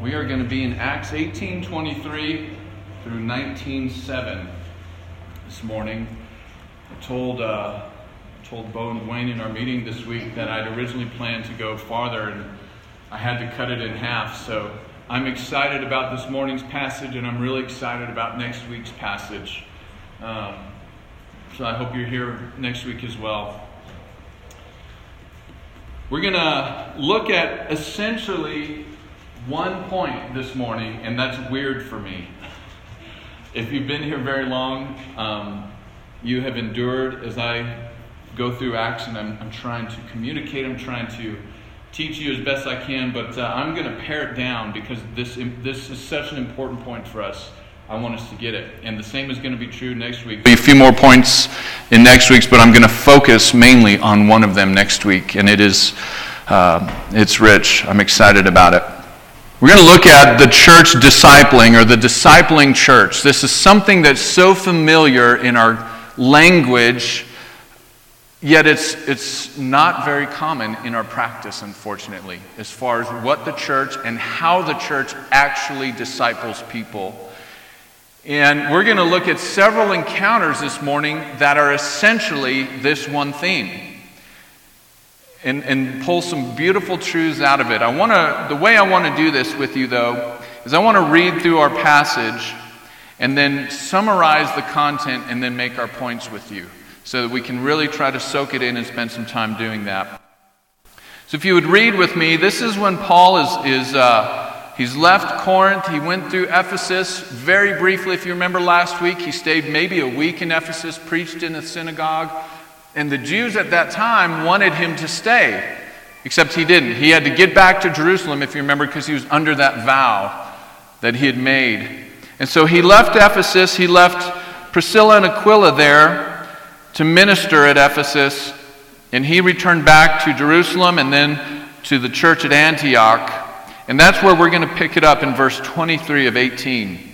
We are going to be in Acts 18:23 through 19:7 this morning. I told uh, told Bo and Wayne in our meeting this week that I'd originally planned to go farther, and I had to cut it in half. So I'm excited about this morning's passage, and I'm really excited about next week's passage. Um, so I hope you're here next week as well. We're going to look at essentially one point this morning, and that's weird for me. If you've been here very long, um, you have endured as I go through Acts, and I'm, I'm, trying to communicate, I'm trying to teach you as best I can, but uh, I'm going to pare it down because this, this is such an important point for us. I want us to get it. And the same is going to be true next week. Be a few more points in next week's, but I'm going to focus mainly on one of them next week, and it is uh, it's rich. I'm excited about it. We're going to look at the church discipling or the discipling church. This is something that's so familiar in our language, yet it's, it's not very common in our practice, unfortunately, as far as what the church and how the church actually disciples people and we're going to look at several encounters this morning that are essentially this one theme and, and pull some beautiful truths out of it. I want to, the way I want to do this with you, though, is I want to read through our passage and then summarize the content and then make our points with you so that we can really try to soak it in and spend some time doing that. So if you would read with me, this is when Paul is, is uh, He's left Corinth. He went through Ephesus very briefly. If you remember last week, he stayed maybe a week in Ephesus, preached in a synagogue. And the Jews at that time wanted him to stay, except he didn't. He had to get back to Jerusalem, if you remember, because he was under that vow that he had made. And so he left Ephesus. He left Priscilla and Aquila there to minister at Ephesus. And he returned back to Jerusalem and then to the church at Antioch. And that's where we're going to pick it up in verse 23 of 18.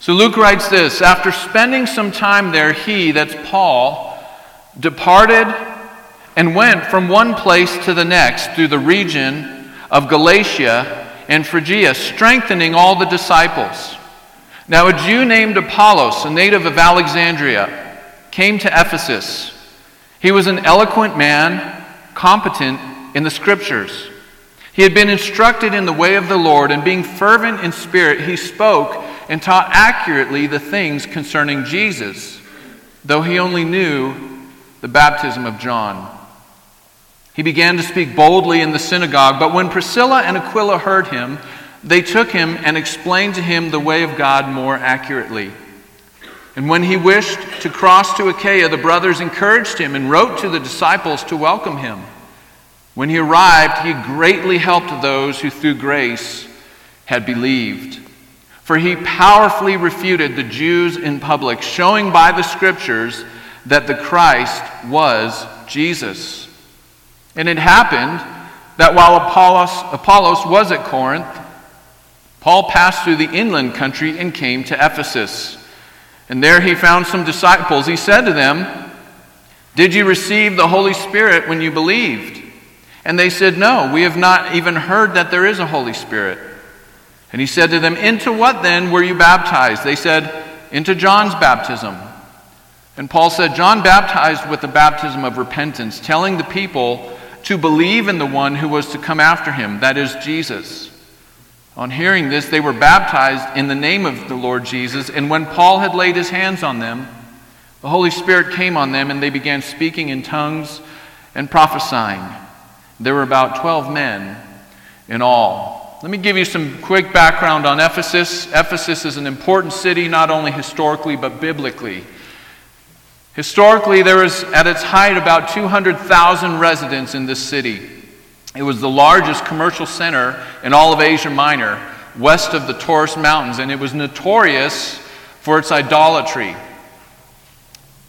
So Luke writes this After spending some time there, he, that's Paul, departed and went from one place to the next through the region of Galatia and Phrygia, strengthening all the disciples. Now, a Jew named Apollos, a native of Alexandria, came to Ephesus. He was an eloquent man, competent in the scriptures. He had been instructed in the way of the Lord, and being fervent in spirit, he spoke and taught accurately the things concerning Jesus, though he only knew the baptism of John. He began to speak boldly in the synagogue, but when Priscilla and Aquila heard him, they took him and explained to him the way of God more accurately. And when he wished to cross to Achaia, the brothers encouraged him and wrote to the disciples to welcome him. When he arrived, he greatly helped those who through grace had believed. For he powerfully refuted the Jews in public, showing by the scriptures that the Christ was Jesus. And it happened that while Apollos, Apollos was at Corinth, Paul passed through the inland country and came to Ephesus. And there he found some disciples. He said to them, Did you receive the Holy Spirit when you believed? And they said, No, we have not even heard that there is a Holy Spirit. And he said to them, Into what then were you baptized? They said, Into John's baptism. And Paul said, John baptized with the baptism of repentance, telling the people to believe in the one who was to come after him, that is, Jesus. On hearing this, they were baptized in the name of the Lord Jesus. And when Paul had laid his hands on them, the Holy Spirit came on them, and they began speaking in tongues and prophesying. There were about 12 men in all. Let me give you some quick background on Ephesus. Ephesus is an important city, not only historically, but biblically. Historically, there was at its height about 200,000 residents in this city. It was the largest commercial center in all of Asia Minor, west of the Taurus Mountains, and it was notorious for its idolatry.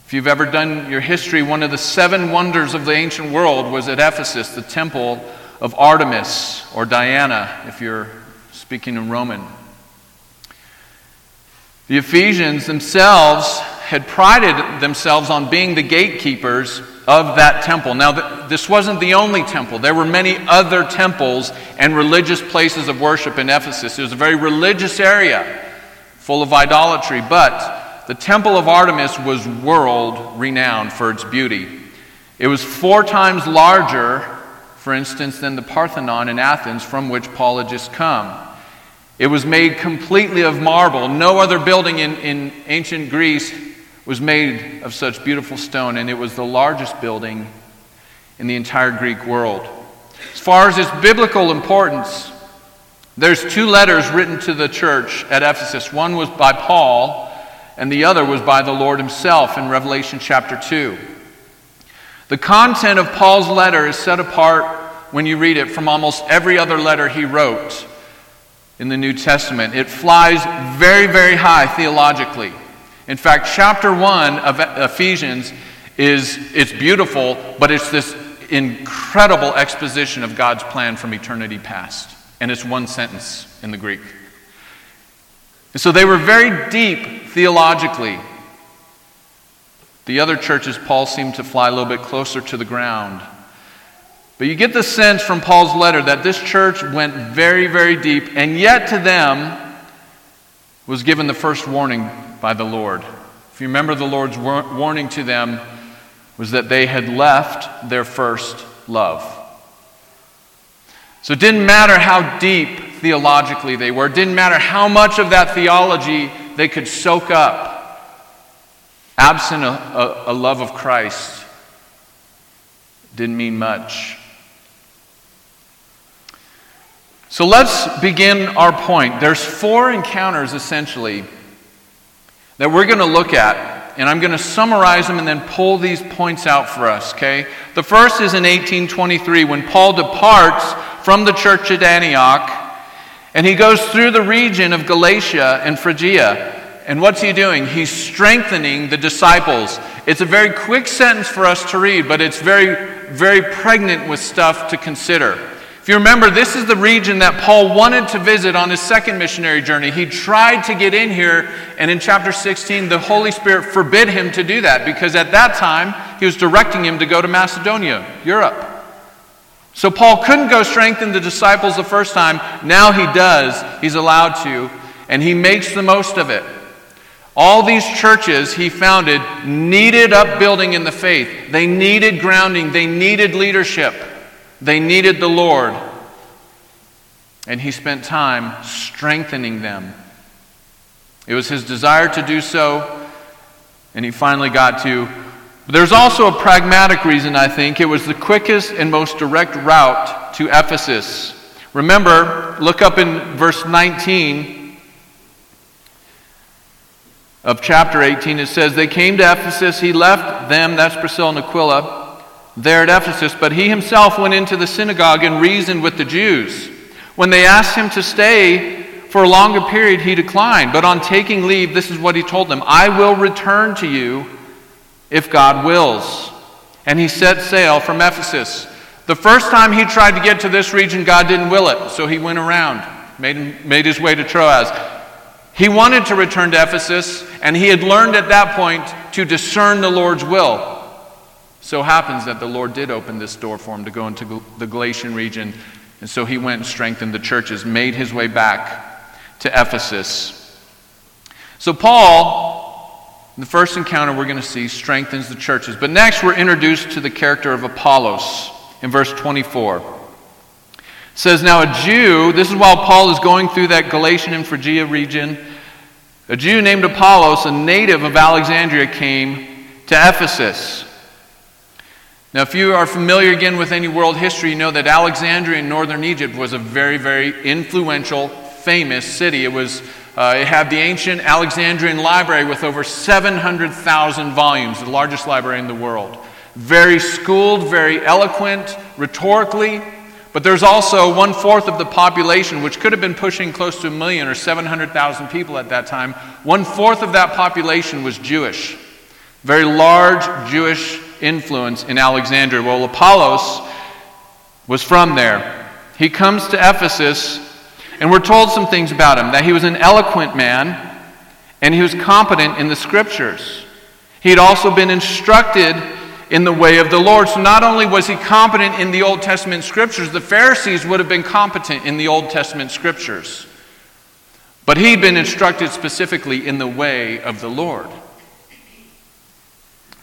If you've ever done your history, one of the seven wonders of the ancient world was at Ephesus, the temple of Artemis, or Diana, if you're speaking in Roman. The Ephesians themselves had prided themselves on being the gatekeepers of that temple. Now, this wasn't the only temple. There were many other temples and religious places of worship in Ephesus. It was a very religious area full of idolatry, but the temple of Artemis was world renowned for its beauty. It was four times larger, for instance, than the Parthenon in Athens, from which Paul had just come. It was made completely of marble. No other building in, in ancient Greece was made of such beautiful stone, and it was the largest building in the entire Greek world. As far as its biblical importance, there's two letters written to the church at Ephesus. One was by Paul, and the other was by the Lord himself in Revelation chapter 2. The content of Paul's letter is set apart when you read it from almost every other letter he wrote in the New Testament. It flies very, very high theologically. In fact, chapter 1 of Ephesians is it's beautiful, but it's this incredible exposition of God's plan from eternity past. And it's one sentence in the Greek. So they were very deep theologically. The other churches, Paul seemed to fly a little bit closer to the ground. But you get the sense from Paul's letter that this church went very, very deep, and yet to them was given the first warning by the Lord. If you remember, the Lord's warning to them was that they had left their first love. So it didn't matter how deep theologically they were, it didn't matter how much of that theology they could soak up. Absent a, a, a love of Christ didn't mean much. So let's begin our point. There's four encounters essentially that we're going to look at, and I'm going to summarize them and then pull these points out for us, okay? The first is in 1823 when Paul departs from the church at Antioch and he goes through the region of Galatia and Phrygia. And what's he doing? He's strengthening the disciples. It's a very quick sentence for us to read, but it's very, very pregnant with stuff to consider If you remember, this is the region that Paul wanted to visit on his second missionary journey. He tried to get in here, and in chapter 16, the Holy Spirit forbid him to do that because at that time, he was directing him to go to Macedonia, Europe. So Paul couldn't go strengthen the disciples the first time. Now he does. He's allowed to, and he makes the most of it. All these churches he founded needed upbuilding in the faith. They needed grounding. They needed leadership. They needed the Lord, and he spent time strengthening them. It was his desire to do so, and he finally got to. There's also a pragmatic reason, I think. It was the quickest and most direct route to Ephesus. Remember, look up in verse 19 of chapter 18. It says, They came to Ephesus. He left them, that's Priscilla and Aquila there at Ephesus, but he himself went into the synagogue and reasoned with the Jews. When they asked him to stay for a longer period, he declined. But on taking leave, this is what he told them I will return to you if God wills. And he set sail from Ephesus. The first time he tried to get to this region, God didn't will it, so he went around, made, made his way to Troas. He wanted to return to Ephesus, and he had learned at that point to discern the Lord's will. So happens that the Lord did open this door for him to go into the Galatian region. And so he went and strengthened the churches, made his way back to Ephesus. So, Paul, the first encounter we're going to see, strengthens the churches. But next, we're introduced to the character of Apollos in verse 24. It says, Now a Jew, this is while Paul is going through that Galatian and Phrygia region, a Jew named Apollos, a native of Alexandria, came to Ephesus. Now, if you are familiar again with any world history, you know that Alexandria in northern Egypt was a very, very influential, famous city. It, was, uh, it had the ancient Alexandrian library with over 700,000 volumes, the largest library in the world. Very schooled, very eloquent, rhetorically, but there's also one fourth of the population, which could have been pushing close to a million or 700,000 people at that time. One fourth of that population was Jewish. Very large Jewish influence in Alexandria. Well, Apollos was from there. He comes to Ephesus, and we're told some things about him that he was an eloquent man and he was competent in the scriptures. He had also been instructed in the way of the Lord. So not only was he competent in the Old Testament scriptures, the Pharisees would have been competent in the Old Testament scriptures. But he'd been instructed specifically in the way of the Lord.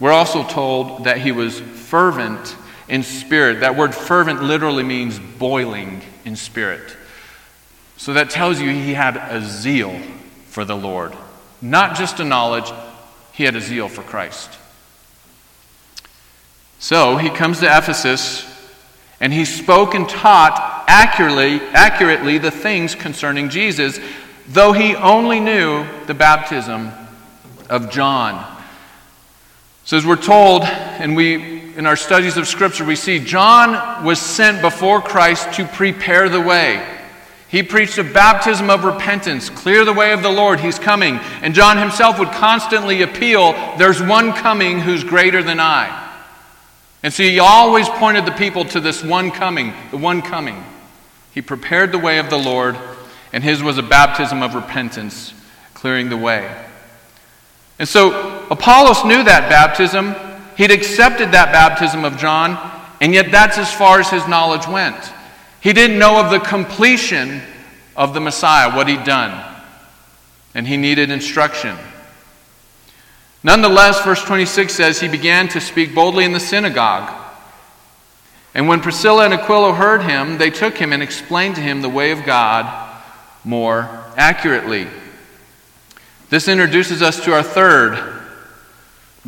We're also told that he was fervent in spirit. That word fervent literally means boiling in spirit. So that tells you he had a zeal for the Lord. Not just a knowledge, he had a zeal for Christ. So he comes to Ephesus and he spoke and taught accurately, accurately the things concerning Jesus, though he only knew the baptism of John. So, as we're told, and we in our studies of Scripture, we see John was sent before Christ to prepare the way. He preached a baptism of repentance, clear the way of the Lord, he's coming. And John himself would constantly appeal, There's one coming who's greater than I. And so he always pointed the people to this one coming, the one coming. He prepared the way of the Lord, and his was a baptism of repentance, clearing the way. And so Apollos knew that baptism. He'd accepted that baptism of John, and yet that's as far as his knowledge went. He didn't know of the completion of the Messiah, what he'd done, and he needed instruction. Nonetheless, verse 26 says, He began to speak boldly in the synagogue. And when Priscilla and Aquila heard him, they took him and explained to him the way of God more accurately. This introduces us to our third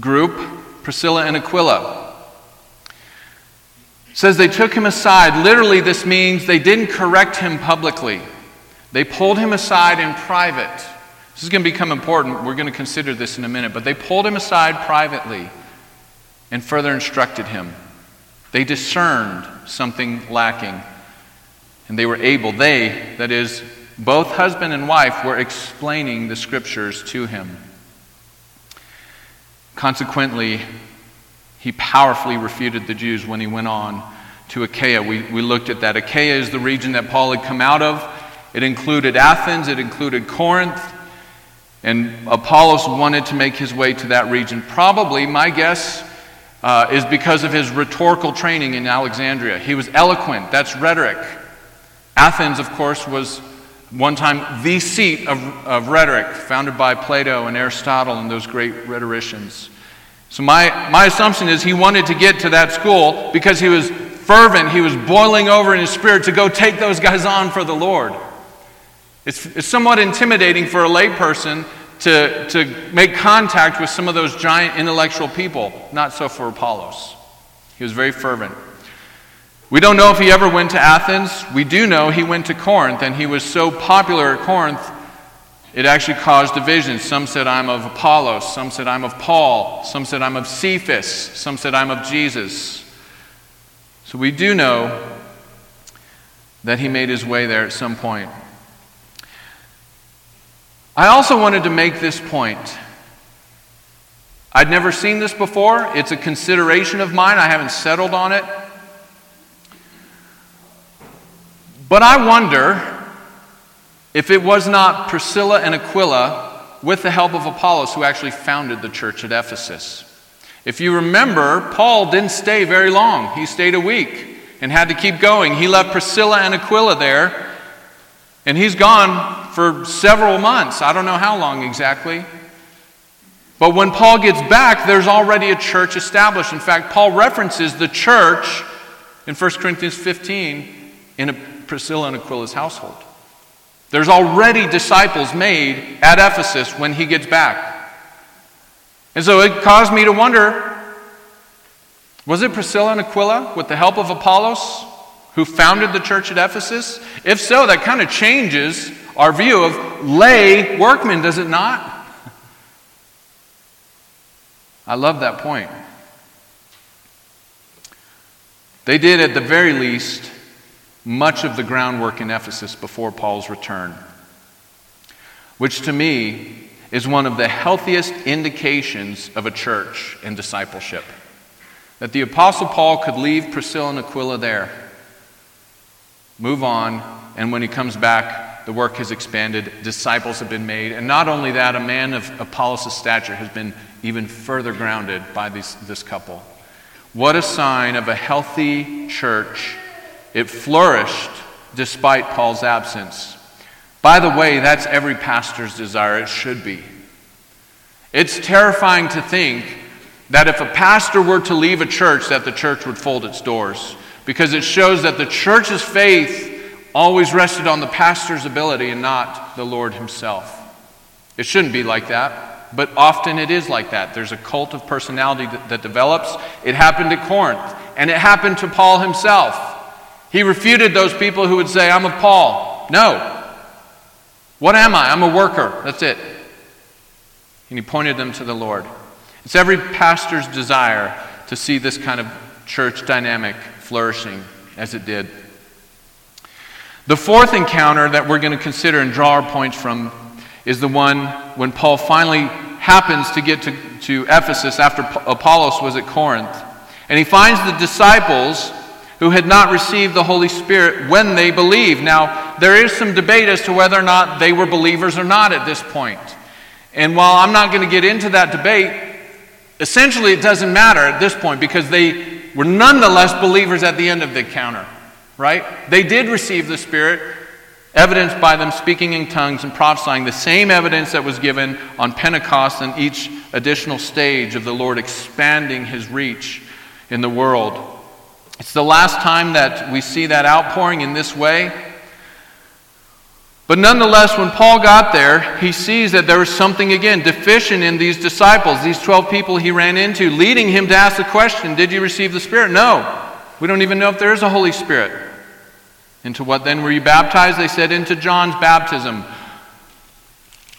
group, Priscilla and Aquila. It says they took him aside. Literally, this means they didn't correct him publicly. They pulled him aside in private. This is going to become important. We're going to consider this in a minute. But they pulled him aside privately and further instructed him. They discerned something lacking. And they were able, they, that is, both husband and wife, were explaining the scriptures to him. Consequently, he powerfully refuted the Jews when he went on to Achaia. We, we looked at that. Achaia is the region that Paul had come out of. It included Athens, it included Corinth, and Apollos wanted to make his way to that region. Probably, my guess, uh, is because of his rhetorical training in Alexandria. He was eloquent, that's rhetoric. Athens, of course, was one time the seat of, of rhetoric, founded by Plato and Aristotle and those great rhetoricians. So, my, my assumption is he wanted to get to that school because he was fervent, he was boiling over in his spirit to go take those guys on for the Lord. It's, it's somewhat intimidating for a layperson to, to make contact with some of those giant intellectual people. Not so for Apollos. He was very fervent. We don't know if he ever went to Athens. We do know he went to Corinth, and he was so popular at Corinth, it actually caused division. Some said, I'm of Apollos. Some said, I'm of Paul. Some said, I'm of Cephas. Some said, I'm of Jesus. So we do know that he made his way there at some point. I also wanted to make this point. I'd never seen this before. It's a consideration of mine. I haven't settled on it. But I wonder if it was not Priscilla and Aquila, with the help of Apollos, who actually founded the church at Ephesus. If you remember, Paul didn't stay very long. He stayed a week and had to keep going. He left Priscilla and Aquila there, and he's gone for several months. I don't know how long exactly. But when Paul gets back, there's already a church established. In fact, Paul references the church in 1 Corinthians 15 in Priscilla and Aquila's household. There's already disciples made at Ephesus when he gets back. And so it caused me to wonder was it Priscilla and Aquila with the help of Apollos who founded the church at Ephesus? If so, that kind of changes our view of lay workmen, does it not? I love that point. They did, at the very least, much of the groundwork in Ephesus before Paul's return, which to me is one of the healthiest indications of a church and discipleship. That the Apostle Paul could leave Priscilla and Aquila there, move on, and when he comes back, the work has expanded, disciples have been made, and not only that, a man of Apollos' stature has been even further grounded by these, this couple. What a sign of a healthy church. It flourished despite Paul's absence. By the way, that's every pastor's desire. It should be. It's terrifying to think that if a pastor were to leave a church, that the church would fold its doors. Because it shows that the church's faith always rested on the pastor's ability and not the Lord himself. It shouldn't be like that, but often it is like that. There's a cult of personality that, that develops. It happened at Corinth, and it happened to Paul himself. He refuted those people who would say, I'm a Paul. No. What am I? I'm a worker. That's it. And he pointed them to the Lord. It's every pastor's desire to see this kind of church dynamic flourishing as it did. The fourth encounter that we're going to consider and draw our points from is the one when Paul finally happens to get to, to Ephesus after Apollos was at Corinth. And he finds the disciples who had not received the Holy Spirit when they believed. Now, there is some debate as to whether or not they were believers or not at this point. And while I'm not going to get into that debate, essentially it doesn't matter at this point because they were nonetheless believers at the end of the encounter, right? They did receive the Spirit, evidenced by them speaking in tongues and prophesying, the same evidence that was given on Pentecost and each additional stage of the Lord expanding his reach in the world. It's the last time that we see that outpouring in this way. But nonetheless, when Paul got there, he sees that there was something again deficient in these disciples, these 12 people he ran into, leading him to ask the question Did you receive the Spirit? No. We don't even know if there is a Holy Spirit. Into what then were you baptized? They said, Into John's baptism.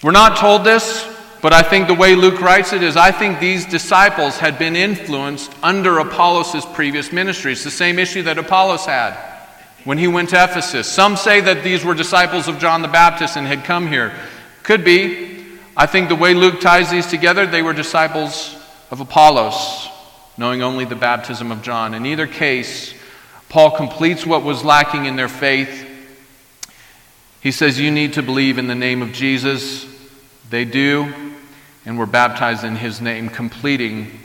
We're not told this, but I think the way Luke writes it is I think these disciples had been influenced under Apollos' previous ministry. It's the same issue that Apollos had when he went to Ephesus. Some say that these were disciples of John the Baptist and had come here. Could be. I think the way Luke ties these together, they were disciples of Apollos, knowing only the baptism of John. In either case, Paul completes what was lacking in their faith. He says, You need to believe in the name of Jesus. They do, and were baptized in his name, completing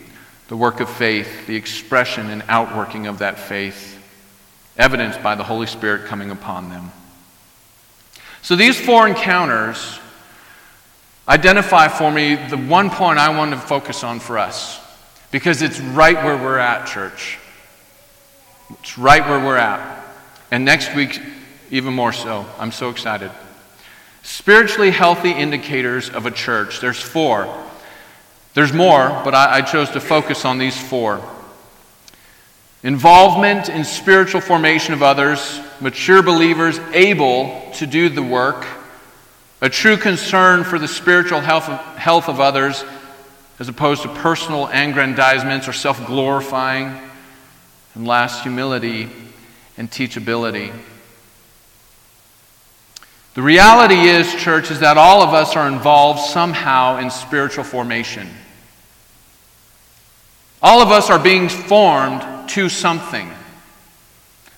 the work of faith, the expression and outworking of that faith evidenced by the Holy Spirit coming upon them. So these four encounters identify for me the one point I want to focus on for us because it's right where we're at, church. It's right where we're at. And next week, even more so. I'm so excited. Spiritually healthy indicators of a church. There's four. There's more, but I, I chose to focus on these four involvement in spiritual formation of others, mature believers able to do the work, a true concern for the spiritual health of, health of others as opposed to personal aggrandizements or self glorifying, and last, humility and teachability. The reality is, church, is that all of us are involved somehow in spiritual formation. All of us are being formed to something.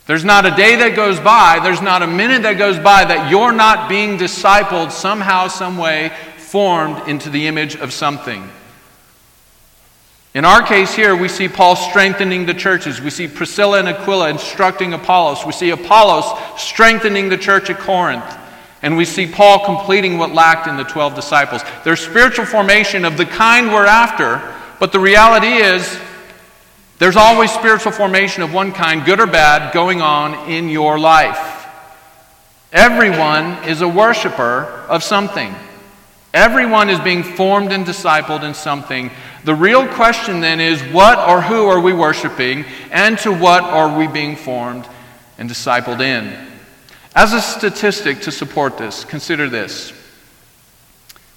There's not a day that goes by, there's not a minute that goes by that you're not being discipled somehow, some way, formed into the image of something. In our case here, we see Paul strengthening the churches. We see Priscilla and Aquila instructing Apollos. We see Apollos strengthening the church at Corinth. And we see Paul completing what lacked in the 12 disciples. There's spiritual formation of the kind we're after, but the reality is there's always spiritual formation of one kind, good or bad, going on in your life. Everyone is a worshiper of something. Everyone is being formed and discipled in something. The real question then is what or who are we worshiping, and to what are we being formed and discipled in? As a statistic to support this, consider this.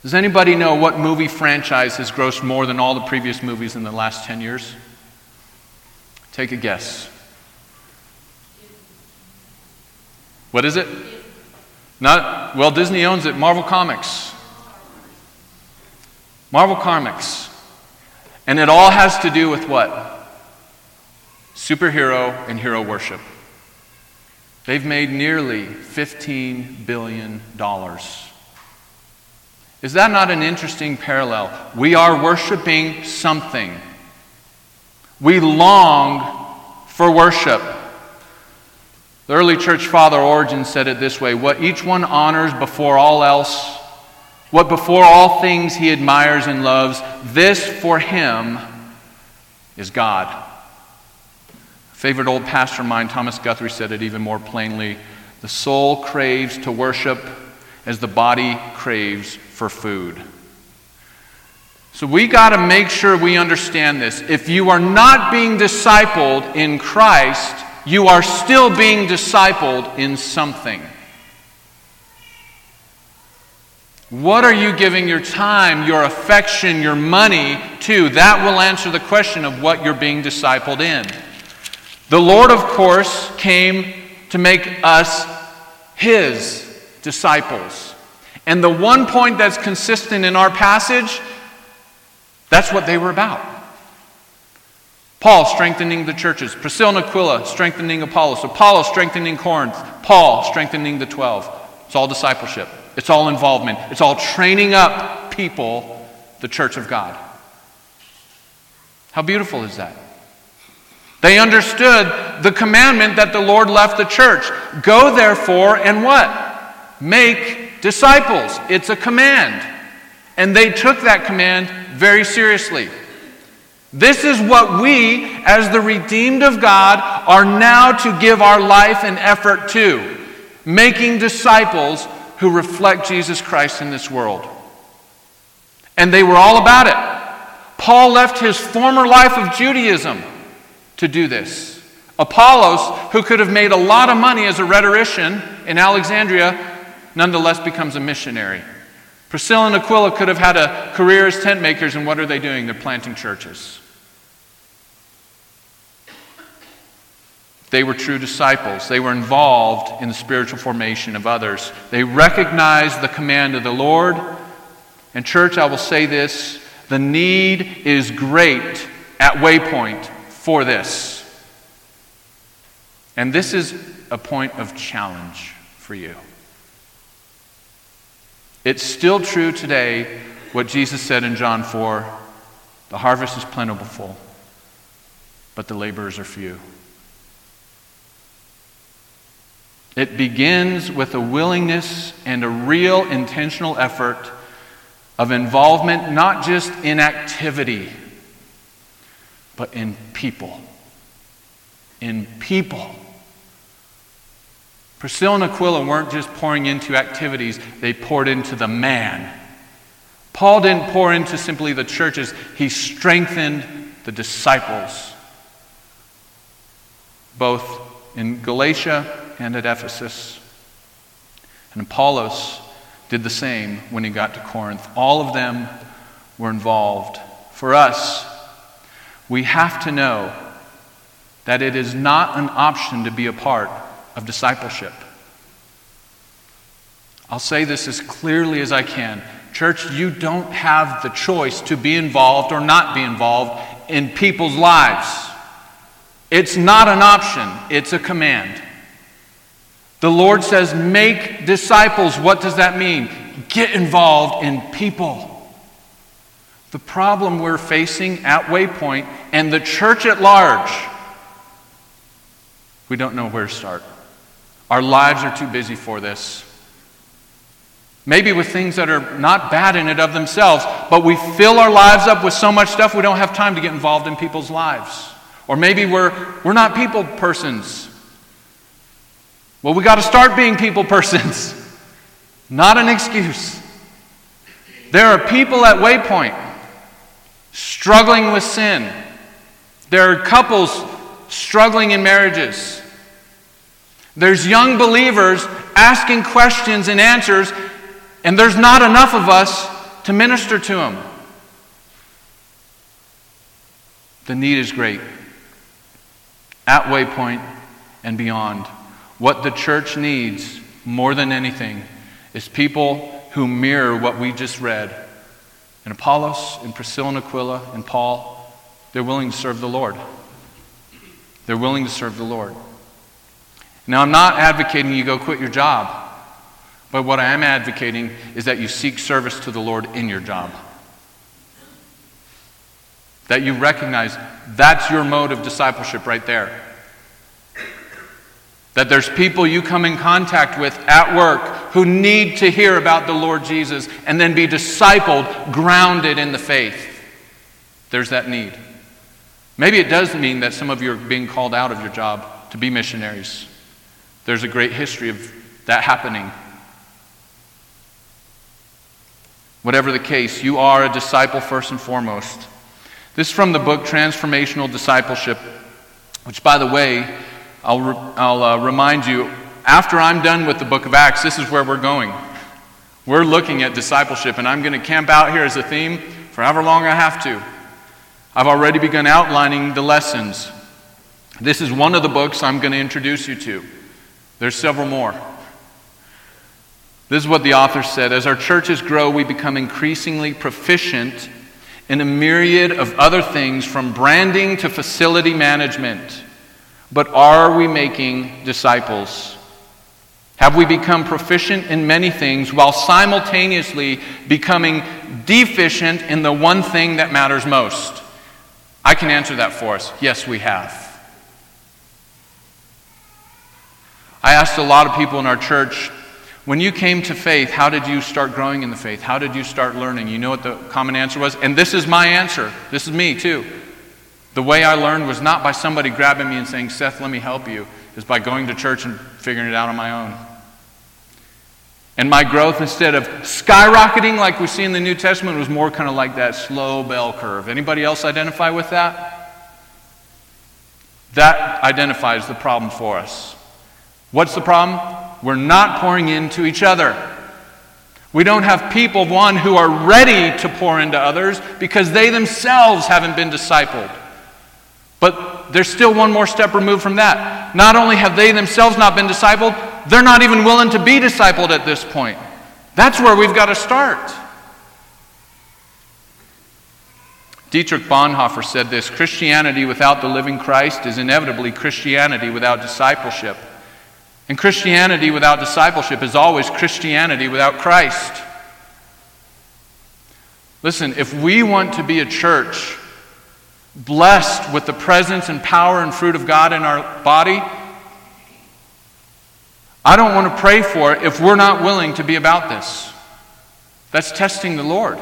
Does anybody know what movie franchise has grossed more than all the previous movies in the last 10 years? Take a guess. What is it? Not, well, Disney owns it. Marvel Comics. Marvel Comics. And it all has to do with what? Superhero and hero worship. They've made nearly $15 billion. Is that not an interesting parallel? We are worshiping something. We long for worship. The early church father Origen said it this way What each one honors before all else, what before all things he admires and loves, this for him is God. A favorite old pastor of mine, Thomas Guthrie, said it even more plainly The soul craves to worship as the body craves for food. So we got to make sure we understand this. If you are not being discipled in Christ, you are still being discipled in something. What are you giving your time, your affection, your money to? That will answer the question of what you're being discipled in. The Lord, of course, came to make us His disciples. And the one point that's consistent in our passage, that's what they were about. Paul strengthening the churches, Priscilla and Aquila strengthening Apollos, Apollos strengthening Corinth, Paul strengthening the 12. It's all discipleship, it's all involvement, it's all training up people, the church of God. How beautiful is that? They understood the commandment that the Lord left the church. Go therefore and what? Make disciples. It's a command. And they took that command very seriously. This is what we, as the redeemed of God, are now to give our life and effort to making disciples who reflect Jesus Christ in this world. And they were all about it. Paul left his former life of Judaism to do this. Apollos, who could have made a lot of money as a rhetorician in Alexandria, nonetheless becomes a missionary. Priscilla and Aquila could have had a career as tent makers, and what are they doing? They're planting churches. They were true disciples. They were involved in the spiritual formation of others. They recognized the command of the Lord. And, church, I will say this the need is great at Waypoint for this. And this is a point of challenge for you. It's still true today what Jesus said in John 4 the harvest is plentiful, but the laborers are few. It begins with a willingness and a real intentional effort of involvement, not just in activity, but in people. In people. Priscilla and Aquila weren't just pouring into activities, they poured into the man. Paul didn't pour into simply the churches, he strengthened the disciples, both in Galatia and at Ephesus. And Apollos did the same when he got to Corinth. All of them were involved. For us, we have to know that it is not an option to be a part of discipleship. I'll say this as clearly as I can. Church, you don't have the choice to be involved or not be involved in people's lives. It's not an option, it's a command. The Lord says, make disciples. What does that mean? Get involved in people. The problem we're facing at Waypoint and the church at large, we don't know where to start. Our lives are too busy for this. Maybe with things that are not bad in it of themselves, but we fill our lives up with so much stuff we don't have time to get involved in people's lives. Or maybe we're, we're not people persons. Well, we got to start being people persons. Not an excuse. There are people at Waypoint struggling with sin. There are couples struggling in marriages. There's young believers asking questions and answers, and there's not enough of us to minister to them. The need is great. At Waypoint and beyond, what the church needs more than anything is people who mirror what we just read. And Apollos, and Priscilla and Aquila, and Paul, they're willing to serve the Lord. They're willing to serve the Lord. Now, I'm not advocating you go quit your job, but what I am advocating is that you seek service to the Lord in your job. That you recognize that's your mode of discipleship right there. That there's people you come in contact with at work who need to hear about the Lord Jesus and then be discipled, grounded in the faith. There's that need. Maybe it does mean that some of you are being called out of your job to be missionaries. There's a great history of that happening. Whatever the case, you are a disciple first and foremost. This is from the book Transformational Discipleship, which, by the way, I'll, re- I'll uh, remind you, after I'm done with the book of Acts, this is where we're going. We're looking at discipleship, and I'm going to camp out here as a theme for however long I have to. I've already begun outlining the lessons. This is one of the books I'm going to introduce you to. There's several more. This is what the author said As our churches grow, we become increasingly proficient in a myriad of other things, from branding to facility management. But are we making disciples? Have we become proficient in many things while simultaneously becoming deficient in the one thing that matters most? I can answer that for us. Yes, we have. I asked a lot of people in our church, when you came to faith, how did you start growing in the faith? How did you start learning? You know what the common answer was? And this is my answer. This is me, too. The way I learned was not by somebody grabbing me and saying, Seth, let me help you, is by going to church and figuring it out on my own. And my growth, instead of skyrocketing like we see in the New Testament, was more kind of like that slow bell curve. Anybody else identify with that? That identifies the problem for us. What's the problem? We're not pouring into each other. We don't have people, one, who are ready to pour into others because they themselves haven't been discipled. There's still one more step removed from that. Not only have they themselves not been discipled, they're not even willing to be discipled at this point. That's where we've got to start. Dietrich Bonhoeffer said this Christianity without the living Christ is inevitably Christianity without discipleship. And Christianity without discipleship is always Christianity without Christ. Listen, if we want to be a church blessed with the presence and power and fruit of God in our body, I don't want to pray for it if we're not willing to be about this. That's testing the Lord.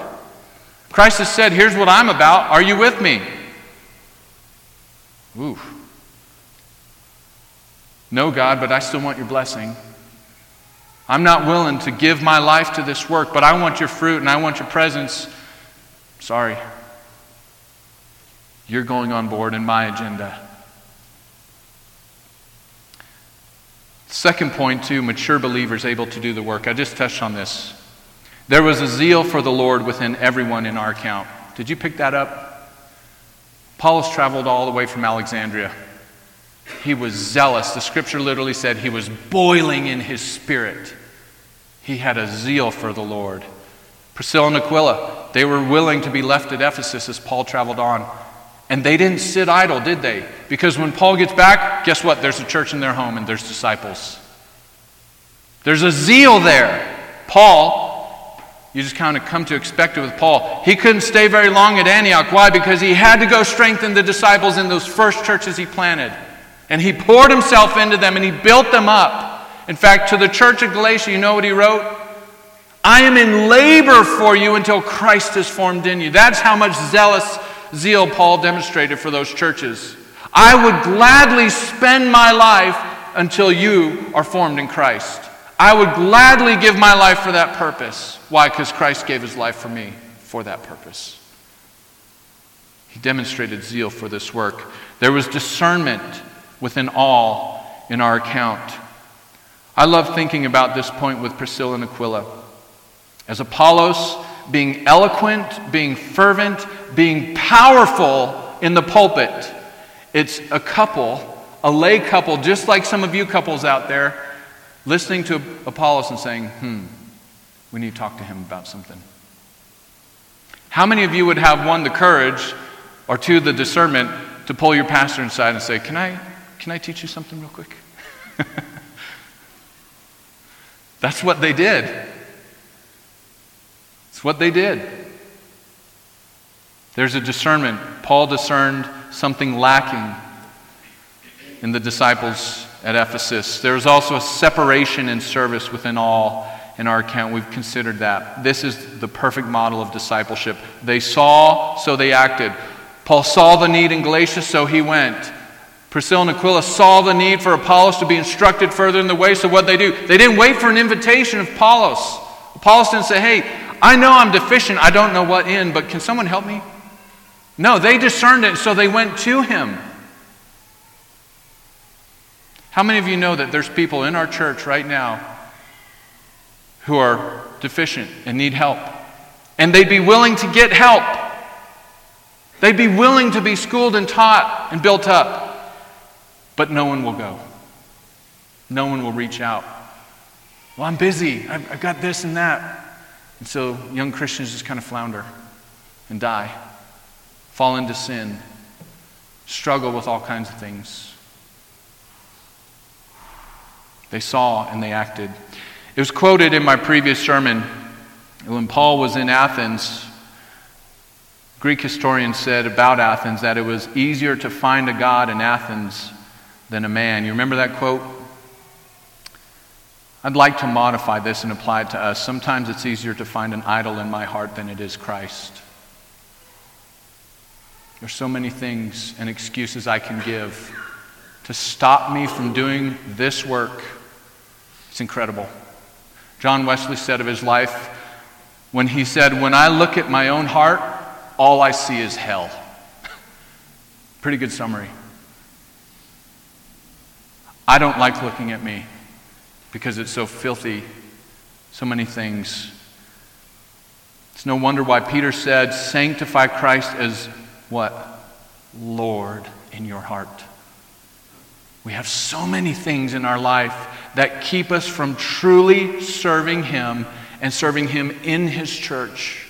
Christ has said, Here's what I'm about. Are you with me? Ooh. No, God, but I still want your blessing. I'm not willing to give my life to this work, but I want your fruit and I want your presence. Sorry. You're going on board in my agenda. Second point, too, mature believers able to do the work. I just touched on this. There was a zeal for the Lord within everyone in our account. Did you pick that up? Paul has traveled all the way from Alexandria. He was zealous. The scripture literally said he was boiling in his spirit. He had a zeal for the Lord. Priscilla and Aquila, they were willing to be left at Ephesus as Paul traveled on. And they didn't sit idle, did they? Because when Paul gets back, guess what? There's a church in their home and there's disciples. There's a zeal there. Paul, you just kind of come to expect it with Paul. He couldn't stay very long at Antioch. Why? Because he had to go strengthen the disciples in those first churches he planted. And he poured himself into them and he built them up. In fact, to the church of Galatia, you know what he wrote? I am in labor for you until Christ is formed in you. That's how much zealous zeal Paul demonstrated for those churches. I would gladly spend my life until you are formed in Christ. I would gladly give my life for that purpose. Why? Because Christ gave his life for me for that purpose. He demonstrated zeal for this work. There was discernment within all in our account. I love thinking about this point with Priscilla and Aquila. As Apollos, being eloquent, being fervent, being powerful in the pulpit, it's a couple, a lay couple, just like some of you couples out there, listening to Apollos and saying, hmm, we need to talk to him about something. How many of you would have one, the courage, or two, the discernment to pull your pastor inside and say, Can I can I teach you something real quick? That's what they did. It's what they did. There's a discernment. Paul discerned something lacking in the disciples at Ephesus. There's also a separation in service within all in our account. We've considered that. This is the perfect model of discipleship. They saw, so they acted. Paul saw the need in Galatia, so he went. Priscilla and Aquila saw the need for Apollos to be instructed further in the way, so what they do? They didn't wait for an invitation of Apollos. Apollos didn't say, hey, I know I'm deficient, I don't know what in, but can someone help me? No, they discerned it, so they went to him. How many of you know that there's people in our church right now who are deficient and need help? And they'd be willing to get help. They'd be willing to be schooled and taught and built up. But no one will go. No one will reach out. Well, I'm busy. I've, I've got this and that. And so young Christians just kind of flounder and die, fall into sin, struggle with all kinds of things. They saw and they acted. It was quoted in my previous sermon when Paul was in Athens. Greek historians said about Athens that it was easier to find a God in Athens than a man. You remember that quote? I'd like to modify this and apply it to us. Sometimes it's easier to find an idol in my heart than it is Christ. There's so many things and excuses I can give to stop me from doing this work it's incredible. John Wesley said of his life when he said, When I look at my own heart, all I see is hell. Pretty good summary. I don't like looking at me because it's so filthy, so many things. It's no wonder why Peter said, Sanctify Christ as what? Lord in your heart. We have so many things in our life that keep us from truly serving Him and serving Him in His church.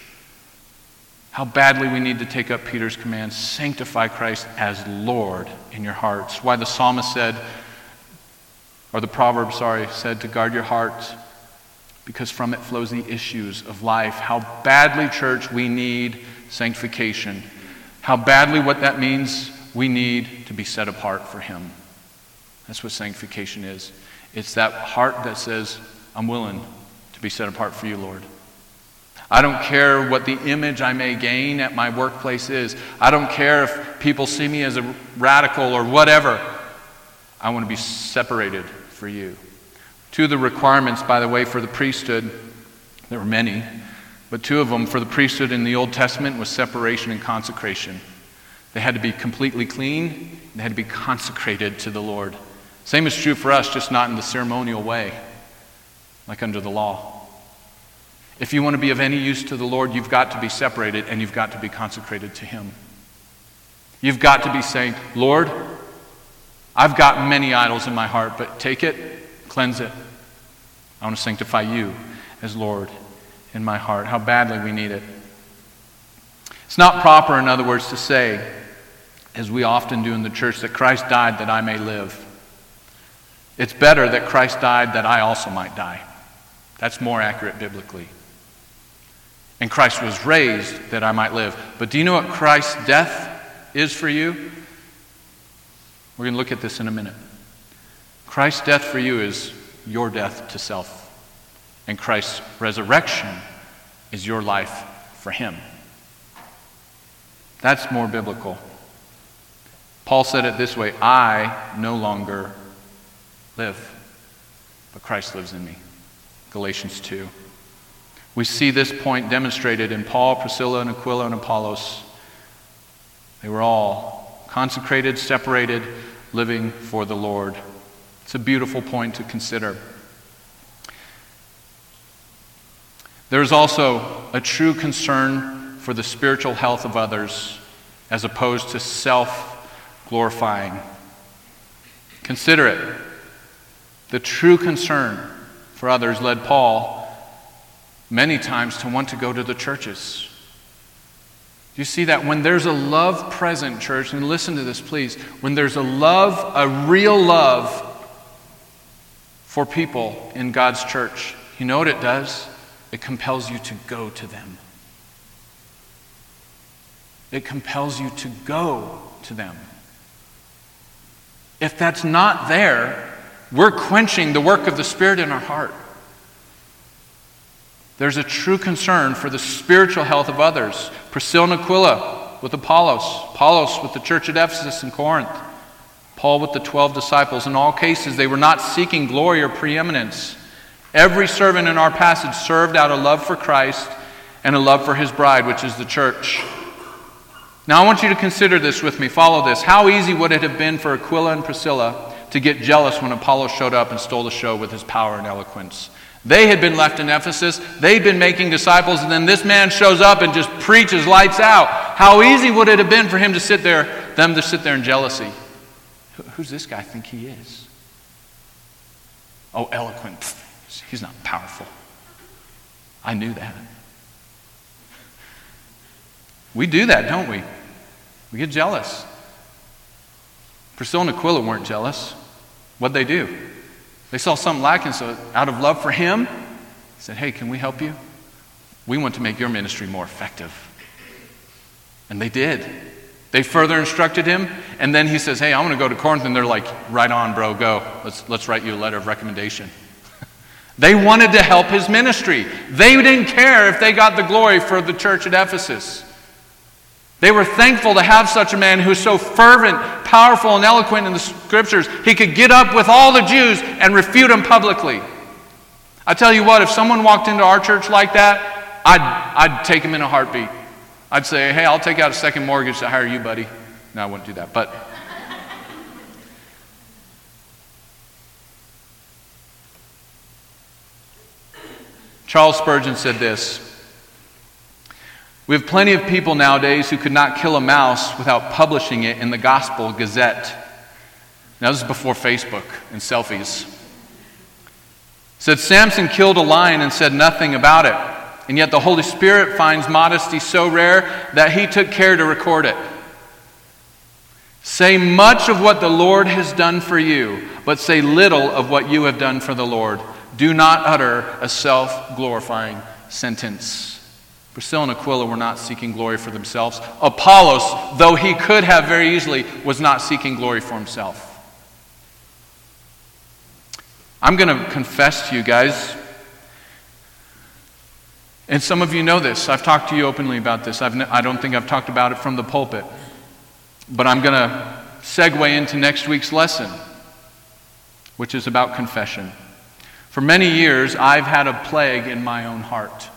How badly we need to take up Peter's command sanctify Christ as Lord in your hearts. Why the psalmist said, or the proverb, sorry, said to guard your heart because from it flows the issues of life. How badly, church, we need sanctification. How badly what that means we need to be set apart for Him. That's what sanctification is. It's that heart that says, I'm willing to be set apart for you, Lord. I don't care what the image I may gain at my workplace is. I don't care if people see me as a radical or whatever. I want to be separated for you. Two of the requirements, by the way, for the priesthood, there were many, but two of them for the priesthood in the Old Testament was separation and consecration. They had to be completely clean, they had to be consecrated to the Lord. Same is true for us, just not in the ceremonial way, like under the law. If you want to be of any use to the Lord, you've got to be separated and you've got to be consecrated to Him. You've got to be saying, Lord, I've got many idols in my heart, but take it, cleanse it. I want to sanctify you as Lord in my heart. How badly we need it. It's not proper, in other words, to say, as we often do in the church, that Christ died that I may live. It's better that Christ died that I also might die. That's more accurate biblically. And Christ was raised that I might live. But do you know what Christ's death is for you? We're going to look at this in a minute. Christ's death for you is your death to self. And Christ's resurrection is your life for him. That's more biblical. Paul said it this way I no longer live, but Christ lives in me. Galatians 2. We see this point demonstrated in Paul, Priscilla, and Aquila, and Apollos. They were all consecrated, separated, living for the Lord. It's a beautiful point to consider. There is also a true concern for the spiritual health of others as opposed to self glorifying. Consider it. The true concern for others led Paul many times to want to go to the churches. You see that? When there's a love present, church, and listen to this, please. When there's a love, a real love for people in God's church, you know what it does? It compels you to go to them. it compels you to go to them. If that's not there, we're quenching the work of the Spirit in our heart. There's a true concern for the spiritual health of others. Priscilla and Aquila with Apollos, Apollos with the church at Ephesus and Corinth, Paul with the 12 disciples. In all cases, they were not seeking glory or preeminence. Every servant in our passage served out of love for Christ and a love for his bride, which is the church. Now, I want you to consider this with me. Follow this. How easy would it have been for Aquila and Priscilla to get jealous when Apollo showed up and stole the show with his power and eloquence? They had been left in Ephesus. They'd been making disciples, and then this man shows up and just preaches lights out. How easy would it have been for him to sit there, them to sit there in jealousy? Who's this guy think he is? Oh, eloquent. He's not powerful. I knew that. We do that, don't we? We get jealous. Priscilla and Aquila weren't jealous. What'd they do? They saw something lacking, so out of love for him, said, Hey, can we help you? We want to make your ministry more effective. And they did. They further instructed him, and then he says, Hey, I want to go to Corinth. And they're like, Right on, bro, go. Let's, let's write you a letter of recommendation. They wanted to help his ministry. They didn't care if they got the glory for the church at Ephesus. They were thankful to have such a man who was so fervent, powerful, and eloquent in the scriptures. He could get up with all the Jews and refute them publicly. I tell you what, if someone walked into our church like that, I'd, I'd take him in a heartbeat. I'd say, hey, I'll take out a second mortgage to hire you, buddy. No, I wouldn't do that. But Charles Spurgeon said this we have plenty of people nowadays who could not kill a mouse without publishing it in the Gospel Gazette. Now, this is before Facebook and selfies. said Samson killed a lion and said nothing about it. And yet the Holy Spirit finds modesty so rare that he took care to record it. Say much of what the Lord has done for you, but say little of what you have done for the Lord. Do not utter a self glorifying sentence. Priscilla and Aquila were not seeking glory for themselves. Apollos, though he could have very easily, was not seeking glory for himself. I'm going to confess to you guys, and some of you know this. I've talked to you openly about this. I've, I don't think I've talked about it from the pulpit. But I'm going to segue into next week's lesson, which is about confession. For many years, I've had a plague in my own heart.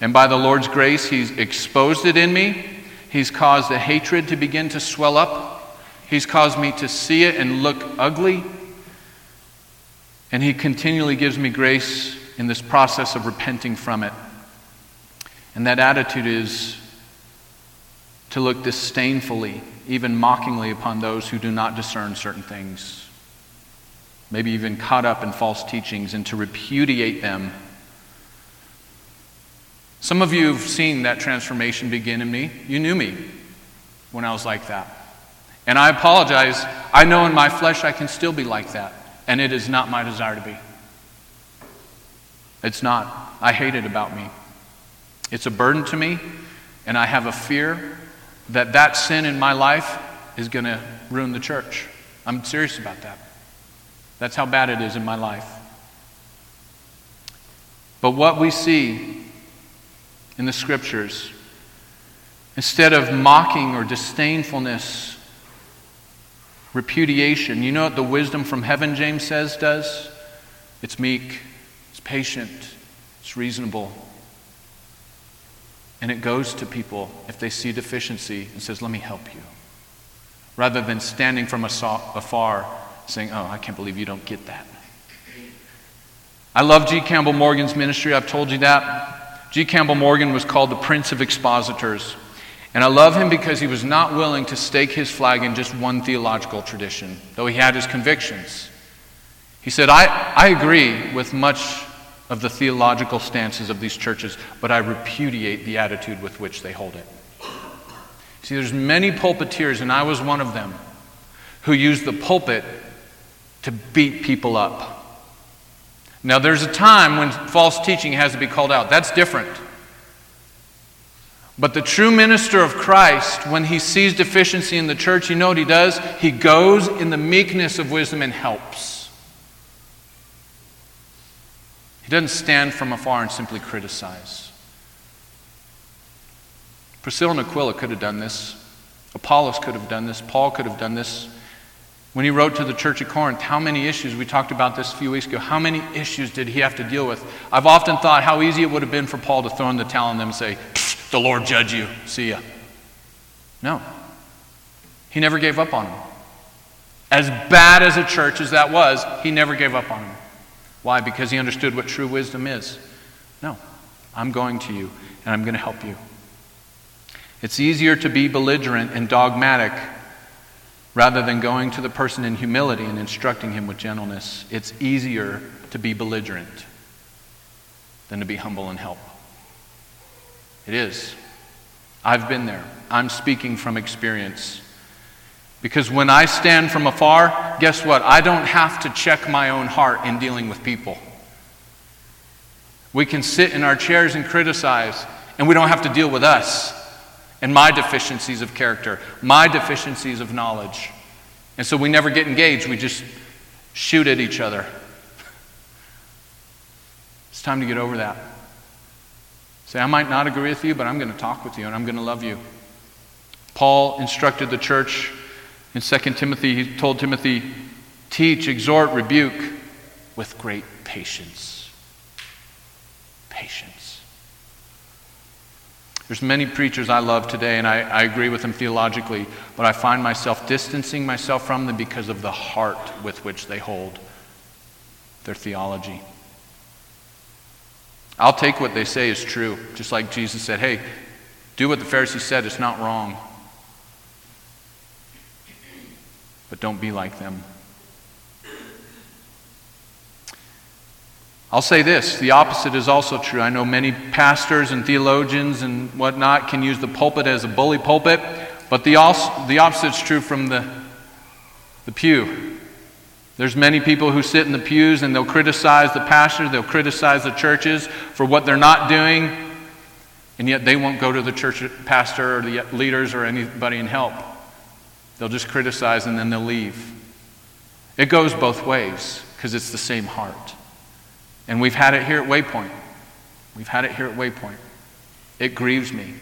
And by the Lord's grace, He's exposed it in me. He's caused the hatred to begin to swell up. He's caused me to see it and look ugly. And He continually gives me grace in this process of repenting from it. And that attitude is to look disdainfully, even mockingly, upon those who do not discern certain things. Maybe even caught up in false teachings, and to repudiate them some of you have seen that transformation begin in me. You knew me when I was like that. And I apologize. I know in my flesh I can still be like that. And it is not my desire to be. It's not. I hate it about me. It's a burden to me. And I have a fear that that sin in my life is going to ruin the church. I'm serious about that. That's how bad it is in my life. But what we see in the scriptures. Instead of mocking or disdainfulness, repudiation. You know what the wisdom from heaven, James says, does? It's meek, it's patient, it's reasonable. And it goes to people if they see deficiency and says, Let me help you. Rather than standing from afar saying, Oh, I can't believe you don't get that. I love G. Campbell Morgan's ministry. I've told you that. G. Campbell Morgan was called the Prince of Expositors. And I love him because he was not willing to stake his flag in just one theological tradition, though he had his convictions. He said, I, I agree with much of the theological stances of these churches, but I repudiate the attitude with which they hold it. See, there's many pulpiteers, and I was one of them, who use the pulpit to beat people up. Now, there's a time when false teaching has to be called out. That's different. But the true minister of Christ, when he sees deficiency in the church, you know what he does? He goes in the meekness of wisdom and helps. He doesn't stand from afar and simply criticize. Priscilla and Aquila could have done this. Apollos could have done this. Paul could have done this. When he wrote to the church at Corinth, how many issues, we talked about this a few weeks ago, how many issues did he have to deal with? I've often thought how easy it would have been for Paul to throw in the towel on them and say, The Lord judge you. See ya. No. He never gave up on them. As bad as a church as that was, he never gave up on them. Why? Because he understood what true wisdom is. No. I'm going to you, and I'm going to help you. It's easier to be belligerent and dogmatic rather than going to the person in humility and instructing him with gentleness. It's easier to be belligerent than to be humble and help. It is. I've been there. I'm speaking from experience. Because when I stand from afar, guess what? I don't have to check my own heart in dealing with people. We can sit in our chairs and criticize, and we don't have to deal with us and my deficiencies of character, my deficiencies of knowledge. And so we never get engaged, we just shoot at each other. It's time to get over that. Say, I might not agree with you, but I'm going to talk with you and I'm going to love you. Paul instructed the church in 2 Timothy, he told Timothy, teach, exhort, rebuke with great patience. Patience. There's many preachers I love today, and I, I agree with them theologically, but I find myself distancing myself from them because of the heart with which they hold their theology. I'll take what they say as true, just like Jesus said, hey, do what the Pharisees said, it's not wrong. But don't be like them. I'll say this the opposite is also true. I know many pastors and theologians and whatnot can use the pulpit as a bully pulpit, but the, also, the opposite is true from the, the pew. There's many people who sit in the pews and they'll criticize the pastor, they'll criticize the churches for what they're not doing, and yet they won't go to the church pastor or the leaders or anybody and help. They'll just criticize and then they'll leave. It goes both ways because it's the same heart. And we've had it here at Waypoint. We've had it here at Waypoint. It grieves me.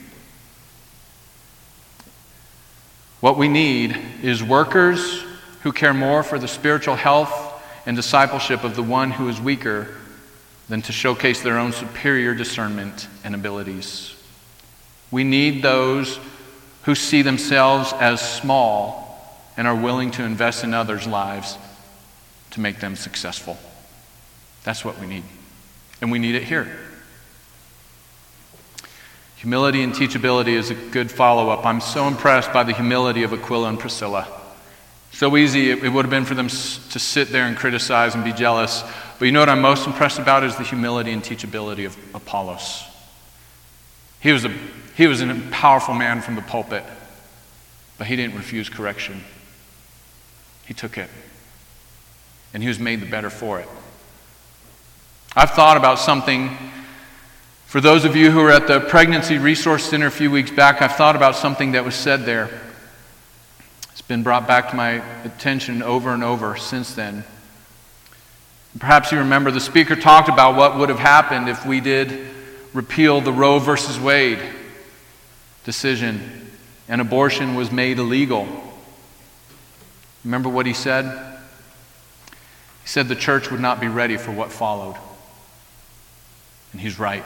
What we need is workers who care more for the spiritual health and discipleship of the one who is weaker than to showcase their own superior discernment and abilities. We need those who see themselves as small and are willing to invest in others' lives to make them successful. That's what we need. And we need it here. Humility and teachability is a good follow up. I'm so impressed by the humility of Aquila and Priscilla. So easy it, would have been for them to sit there and criticize and be jealous. But you know what I'm most impressed about is the humility and teachability of Apollos. He was a, he was a powerful man from the pulpit, but he didn't refuse correction. He took it, and he was made the better for it. I've thought about something. For those of you who were at the Pregnancy Resource Center a few weeks back, I've thought about something that was said there. It's been brought back to my attention over and over since then. Perhaps you remember the speaker talked about what would have happened if we did repeal the Roe versus Wade decision and abortion was made illegal. Remember what he said? He said the church would not be ready for what followed. And he's right.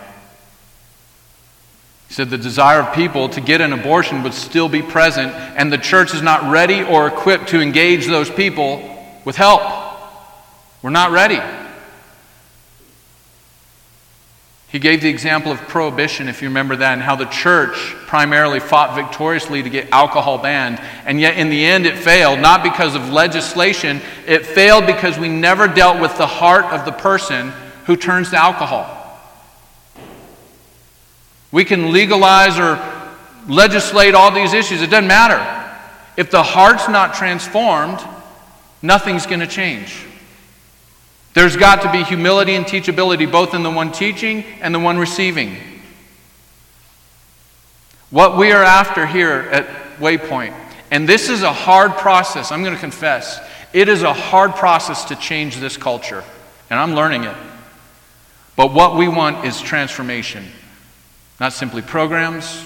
He said the desire of people to get an abortion would still be present, and the church is not ready or equipped to engage those people with help. We're not ready. He gave the example of prohibition, if you remember that, and how the church primarily fought victoriously to get alcohol banned. And yet, in the end, it failed, not because of legislation, it failed because we never dealt with the heart of the person who turns to alcohol. We can legalize or legislate all these issues. It doesn't matter. If the heart's not transformed, nothing's going to change. There's got to be humility and teachability both in the one teaching and the one receiving. What we are after here at Waypoint, and this is a hard process, I'm going to confess, it is a hard process to change this culture, and I'm learning it. But what we want is transformation, not simply programs,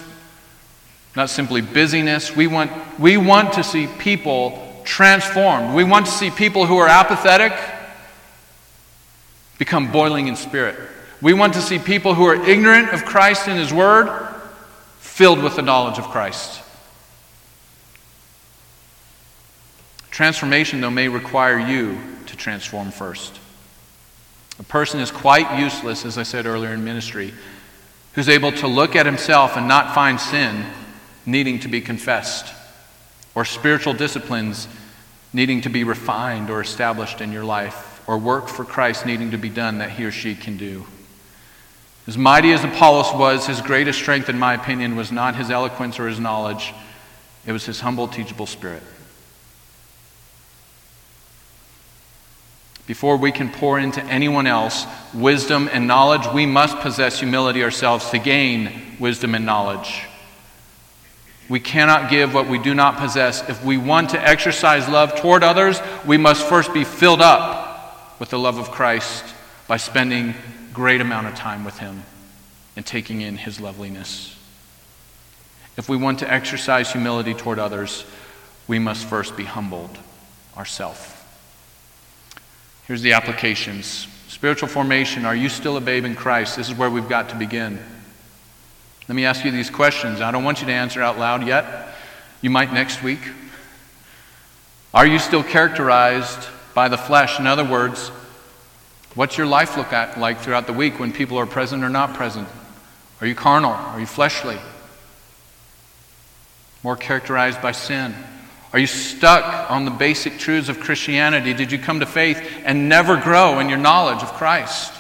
not simply busyness. We want, we want to see people transformed. We want to see people who are apathetic become boiling in spirit. We want to see people who are ignorant of Christ and His Word filled with the knowledge of Christ. Transformation, though, may require you to transform first. A person is quite useless, as I said earlier in ministry, who's able to look at himself and not find sin needing to be confessed, or spiritual disciplines needing to be refined or established in your life, or work for Christ needing to be done that he or she can do. As mighty as Apollos was, his greatest strength, in my opinion, was not his eloquence or his knowledge, it was his humble, teachable spirit. Before we can pour into anyone else wisdom and knowledge, we must possess humility ourselves to gain wisdom and knowledge. We cannot give what we do not possess. If we want to exercise love toward others, we must first be filled up with the love of Christ by spending great amount of time with him and taking in his loveliness. If we want to exercise humility toward others, we must first be humbled ourselves. Here's the applications. Spiritual formation Are you still a babe in Christ? This is where we've got to begin. Let me ask you these questions. I don't want you to answer out loud yet. You might next week. Are you still characterized by the flesh? In other words, what's your life look at like throughout the week when people are present or not present? Are you carnal? Are you fleshly? More characterized by sin? Are you stuck on the basic truths of Christianity? Did you come to faith and never grow in your knowledge of Christ?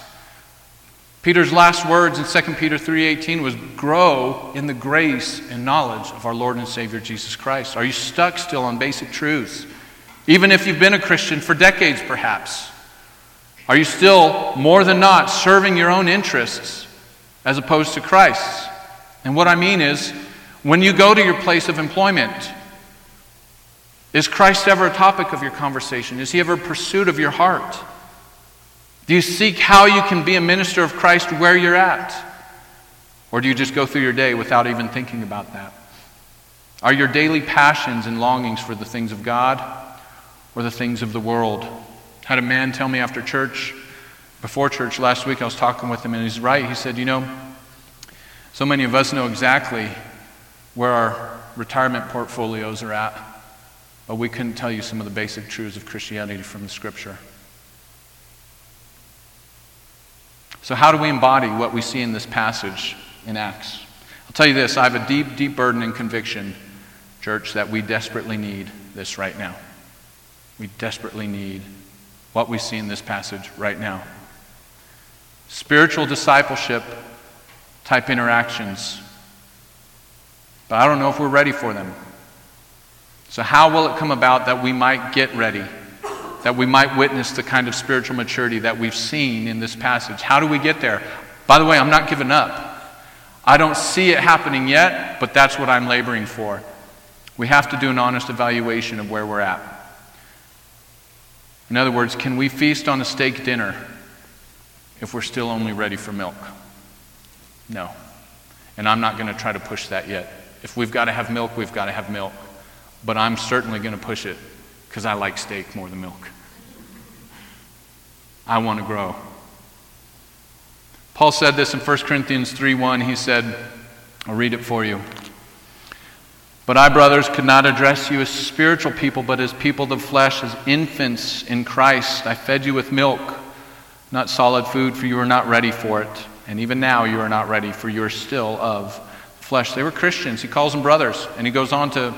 Peter's last words in 2 Peter 3:18 was grow in the grace and knowledge of our Lord and Savior Jesus Christ. Are you stuck still on basic truths? Even if you've been a Christian for decades perhaps. Are you still more than not serving your own interests as opposed to Christ's? And what I mean is when you go to your place of employment, is Christ ever a topic of your conversation? Is he ever a pursuit of your heart? Do you seek how you can be a minister of Christ where you're at? Or do you just go through your day without even thinking about that? Are your daily passions and longings for the things of God or the things of the world? Had a man tell me after church, before church last week, I was talking with him, and he's right. He said, You know, so many of us know exactly where our retirement portfolios are at but we couldn't tell you some of the basic truths of Christianity from the scripture. So, how do we embody what we see in this passage in Acts? I'll tell you this I have a deep, deep burden and conviction, church, that we desperately need this right now. We desperately need what we see in this passage right now. Spiritual discipleship type interactions. But I don't know if we're ready for them. So, how will it come about that we might get ready? That we might witness the kind of spiritual maturity that we've seen in this passage? How do we get there? By the way, I'm not giving up. I don't see it happening yet, but that's what I'm laboring for. We have to do an honest evaluation of where we're at. In other words, can we feast on a steak dinner if we're still only ready for milk? No. And I'm not going to try to push that yet. If we've got to have milk, we've got to have milk but I'm certainly going to push it because I like steak more than milk. I want to grow. Paul said this in 1 Corinthians 3:1. He said, I'll read it for you. But I, brothers, could not address you as spiritual people, but as people of the flesh, as infants in Christ. I fed you with milk, not solid food, for you were not ready for it. And even now you are not ready, for you are still of flesh. They were Christians. He calls them brothers. And he goes on to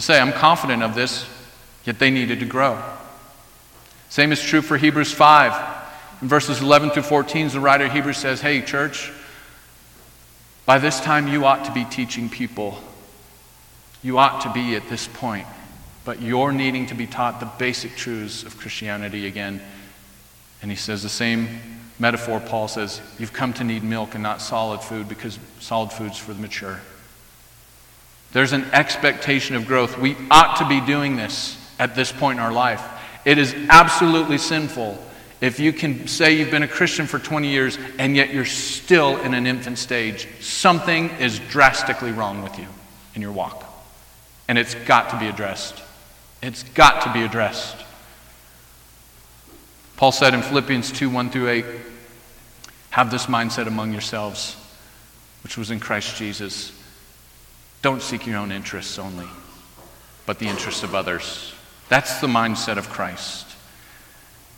to say, I'm confident of this, yet they needed to grow. Same is true for Hebrews 5. In verses 11 through 14, the writer of Hebrews says, Hey, church, by this time you ought to be teaching people. You ought to be at this point. But you're needing to be taught the basic truths of Christianity again. And he says the same metaphor Paul says, You've come to need milk and not solid food because solid food's for the mature. There's an expectation of growth. We ought to be doing this at this point in our life. It is absolutely sinful if you can say you've been a Christian for 20 years and yet you're still in an infant stage. Something is drastically wrong with you in your walk. And it's got to be addressed. It's got to be addressed. Paul said in Philippians 2 1 through 8, have this mindset among yourselves, which was in Christ Jesus. Don't seek your own interests only, but the interests of others. That's the mindset of Christ.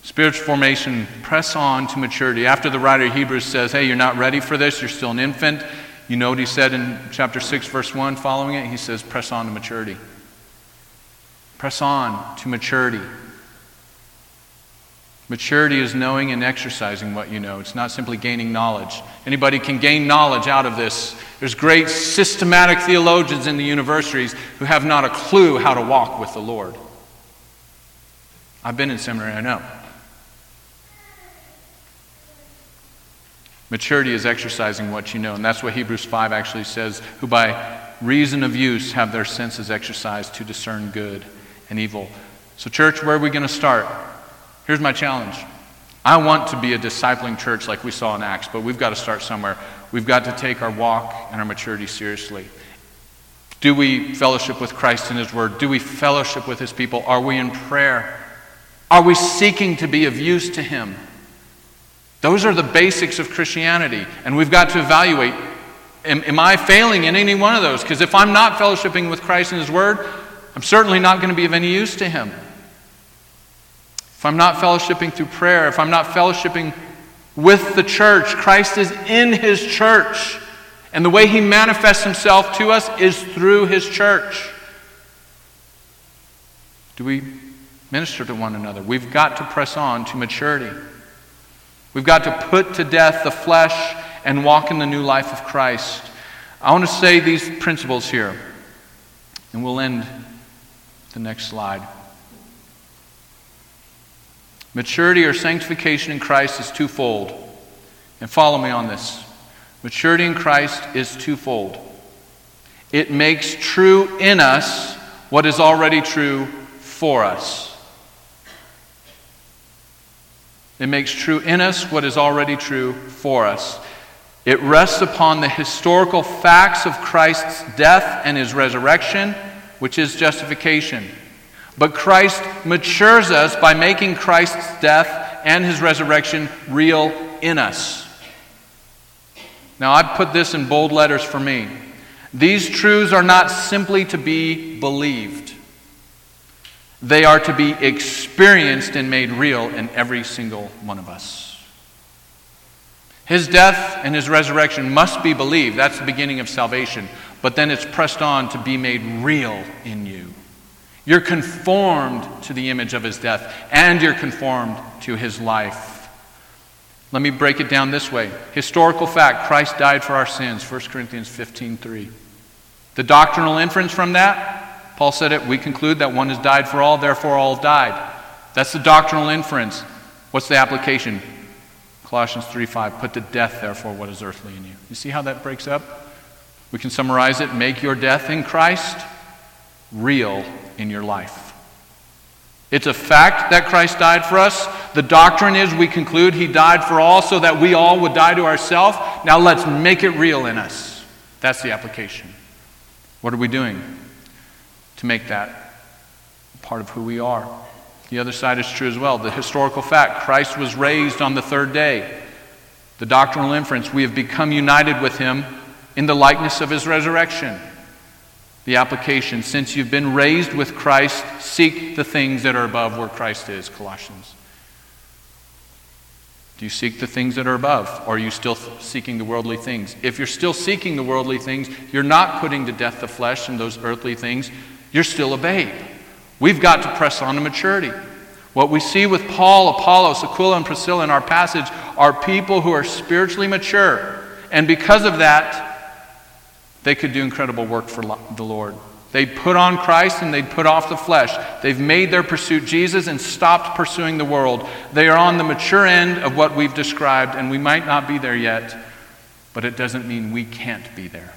Spiritual formation, press on to maturity. After the writer of Hebrews says, hey, you're not ready for this, you're still an infant, you know what he said in chapter 6, verse 1, following it? He says, press on to maturity. Press on to maturity. Maturity is knowing and exercising what you know. It's not simply gaining knowledge. Anybody can gain knowledge out of this. There's great systematic theologians in the universities who have not a clue how to walk with the Lord. I've been in seminary, I know. Maturity is exercising what you know. And that's what Hebrews 5 actually says who by reason of use have their senses exercised to discern good and evil. So, church, where are we going to start? Here's my challenge. I want to be a discipling church like we saw in Acts, but we've got to start somewhere. We've got to take our walk and our maturity seriously. Do we fellowship with Christ in His Word? Do we fellowship with His people? Are we in prayer? Are we seeking to be of use to Him? Those are the basics of Christianity, and we've got to evaluate am, am I failing in any one of those? Because if I'm not fellowshipping with Christ and His Word, I'm certainly not going to be of any use to Him. If I'm not fellowshipping through prayer, if I'm not fellowshipping with the church, Christ is in His church. And the way He manifests Himself to us is through His church. Do we minister to one another? We've got to press on to maturity. We've got to put to death the flesh and walk in the new life of Christ. I want to say these principles here, and we'll end the next slide. Maturity or sanctification in Christ is twofold. And follow me on this. Maturity in Christ is twofold. It makes true in us what is already true for us. It makes true in us what is already true for us. It rests upon the historical facts of Christ's death and his resurrection, which is justification. But Christ matures us by making Christ's death and his resurrection real in us. Now, I put this in bold letters for me. These truths are not simply to be believed. They are to be experienced and made real in every single one of us. His death and his resurrection must be believed. That's the beginning of salvation. But then it's pressed on to be made real in you. You're conformed to the image of his death, and you're conformed to his life. Let me break it down this way. Historical fact Christ died for our sins, 1 Corinthians 15 3. The doctrinal inference from that Paul said it, we conclude that one has died for all, therefore all have died. That's the doctrinal inference. What's the application? Colossians 3:5, put to death, therefore, what is earthly in you. You see how that breaks up? We can summarize it make your death in Christ real in your life. It's a fact that Christ died for us. The doctrine is we conclude he died for all so that we all would die to ourselves. Now let's make it real in us. That's the application. What are we doing? to make that part of who we are. The other side is true as well. The historical fact Christ was raised on the third day. The doctrinal inference we have become united with him in the likeness of his resurrection. The application since you've been raised with Christ, seek the things that are above where Christ is, Colossians. Do you seek the things that are above, or are you still seeking the worldly things? If you're still seeking the worldly things, you're not putting to death the flesh and those earthly things. You're still a babe. We've got to press on to maturity. What we see with Paul, Apollos, Aquila, and Priscilla in our passage are people who are spiritually mature. And because of that, they could do incredible work for the Lord. They'd put on Christ and they'd put off the flesh. They've made their pursuit Jesus and stopped pursuing the world. They are on the mature end of what we've described, and we might not be there yet, but it doesn't mean we can't be there.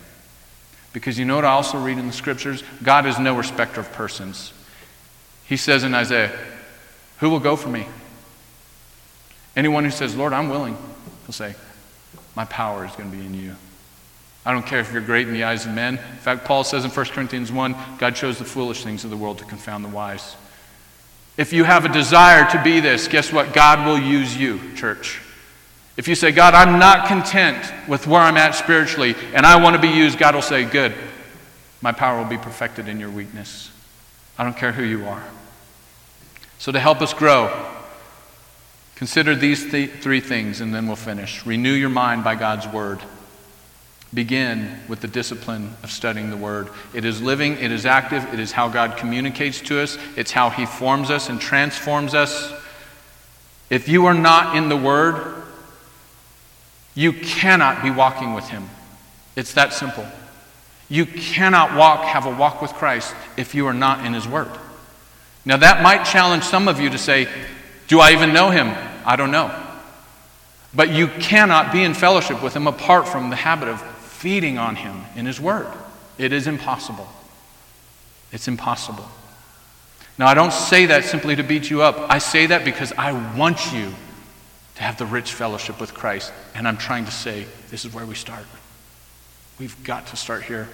Because you know what I also read in the scriptures? God is no respecter of persons. He says in Isaiah, Who will go for me? Anyone who says, Lord, I'm willing, he'll say, My power is going to be in you. I don't care if you're great in the eyes of men. In fact, Paul says in 1 Corinthians 1 God chose the foolish things of the world to confound the wise. If you have a desire to be this, guess what? God will use you, church. If you say, God, I'm not content with where I'm at spiritually and I want to be used, God will say, Good. My power will be perfected in your weakness. I don't care who you are. So, to help us grow, consider these th- three things and then we'll finish. Renew your mind by God's word. Begin with the discipline of studying the Word. It is living, it is active, it is how God communicates to us, it's how He forms us and transforms us. If you are not in the Word, you cannot be walking with Him. It's that simple. You cannot walk, have a walk with Christ if you are not in His Word. Now, that might challenge some of you to say, Do I even know Him? I don't know. But you cannot be in fellowship with Him apart from the habit of feeding on Him in His Word. It is impossible. It's impossible. Now, I don't say that simply to beat you up. I say that because I want you to have the rich fellowship with Christ. And I'm trying to say this is where we start. We've got to start here.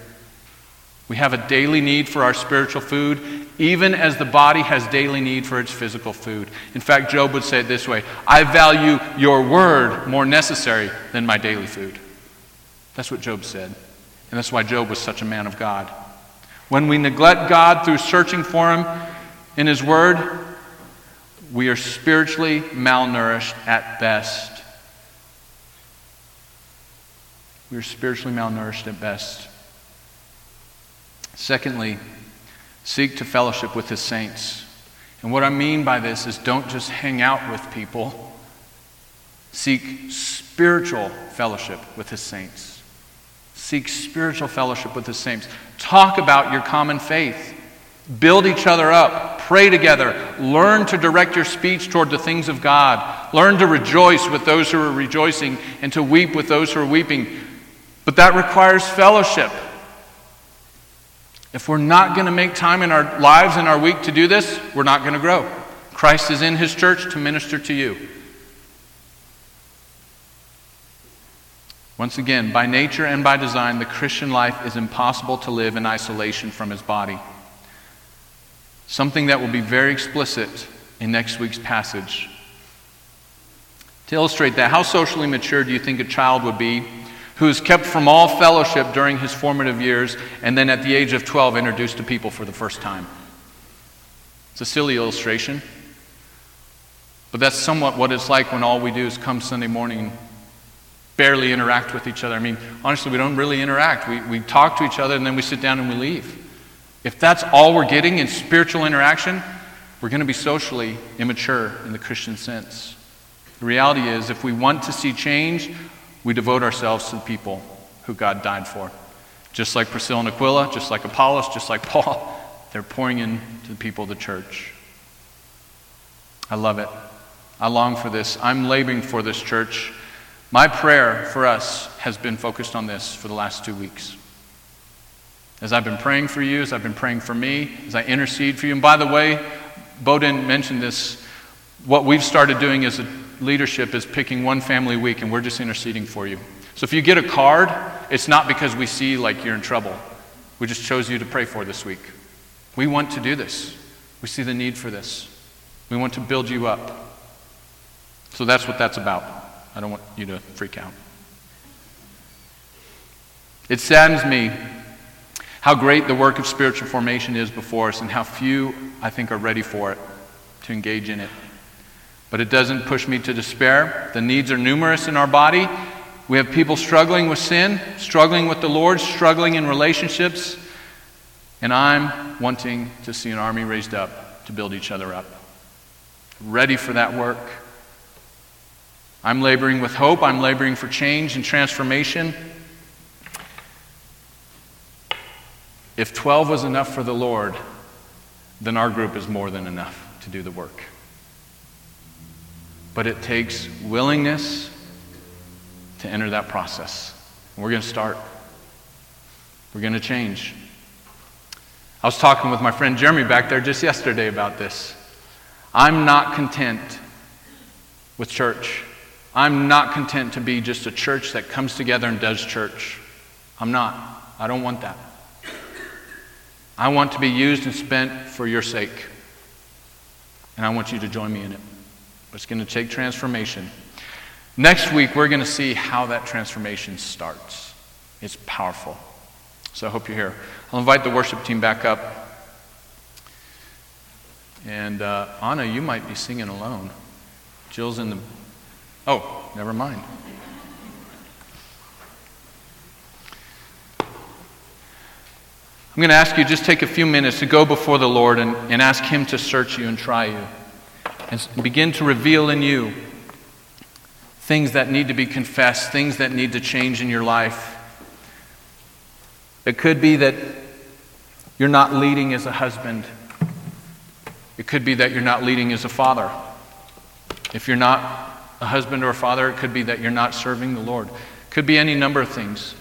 We have a daily need for our spiritual food, even as the body has daily need for its physical food. In fact, Job would say it this way I value your word more necessary than my daily food. That's what Job said. And that's why Job was such a man of God. When we neglect God through searching for Him in His Word, we are spiritually malnourished at best. We are spiritually malnourished at best. Secondly, seek to fellowship with His saints. And what I mean by this is don't just hang out with people, seek spiritual fellowship with His saints. Seek spiritual fellowship with the saints. Talk about your common faith. Build each other up. Pray together. Learn to direct your speech toward the things of God. Learn to rejoice with those who are rejoicing and to weep with those who are weeping. But that requires fellowship. If we're not going to make time in our lives and our week to do this, we're not going to grow. Christ is in his church to minister to you. Once again, by nature and by design, the Christian life is impossible to live in isolation from his body. Something that will be very explicit in next week's passage. To illustrate that, how socially mature do you think a child would be who is kept from all fellowship during his formative years and then at the age of 12 introduced to people for the first time? It's a silly illustration, but that's somewhat what it's like when all we do is come Sunday morning barely interact with each other. I mean, honestly, we don't really interact. We, we talk to each other and then we sit down and we leave. If that's all we're getting in spiritual interaction, we're going to be socially immature in the Christian sense. The reality is, if we want to see change, we devote ourselves to the people who God died for. Just like Priscilla and Aquila, just like Apollos, just like Paul, they're pouring into the people of the church. I love it. I long for this. I'm laboring for this church. My prayer for us has been focused on this for the last two weeks. As I've been praying for you, as I've been praying for me, as I intercede for you. And by the way, Bowden mentioned this. What we've started doing as a leadership is picking one family a week, and we're just interceding for you. So if you get a card, it's not because we see like you're in trouble. We just chose you to pray for this week. We want to do this. We see the need for this. We want to build you up. So that's what that's about. I don't want you to freak out. It saddens me how great the work of spiritual formation is before us and how few, I think, are ready for it to engage in it. But it doesn't push me to despair. The needs are numerous in our body. We have people struggling with sin, struggling with the Lord, struggling in relationships. And I'm wanting to see an army raised up to build each other up. Ready for that work. I'm laboring with hope. I'm laboring for change and transformation. If 12 was enough for the Lord, then our group is more than enough to do the work. But it takes willingness to enter that process. We're going to start. We're going to change. I was talking with my friend Jeremy back there just yesterday about this. I'm not content with church. I'm not content to be just a church that comes together and does church. I'm not. I don't want that. I want to be used and spent for your sake. And I want you to join me in it. It's going to take transformation. Next week, we're going to see how that transformation starts. It's powerful. So I hope you're here. I'll invite the worship team back up. And uh, Anna, you might be singing alone. Jill's in the. Oh, never mind. I'm going to ask you just take a few minutes to go before the Lord and, and ask Him to search you and try you. And begin to reveal in you things that need to be confessed, things that need to change in your life. It could be that you're not leading as a husband. It could be that you're not leading as a father. If you're not a husband or a father, it could be that you're not serving the Lord. It could be any number of things.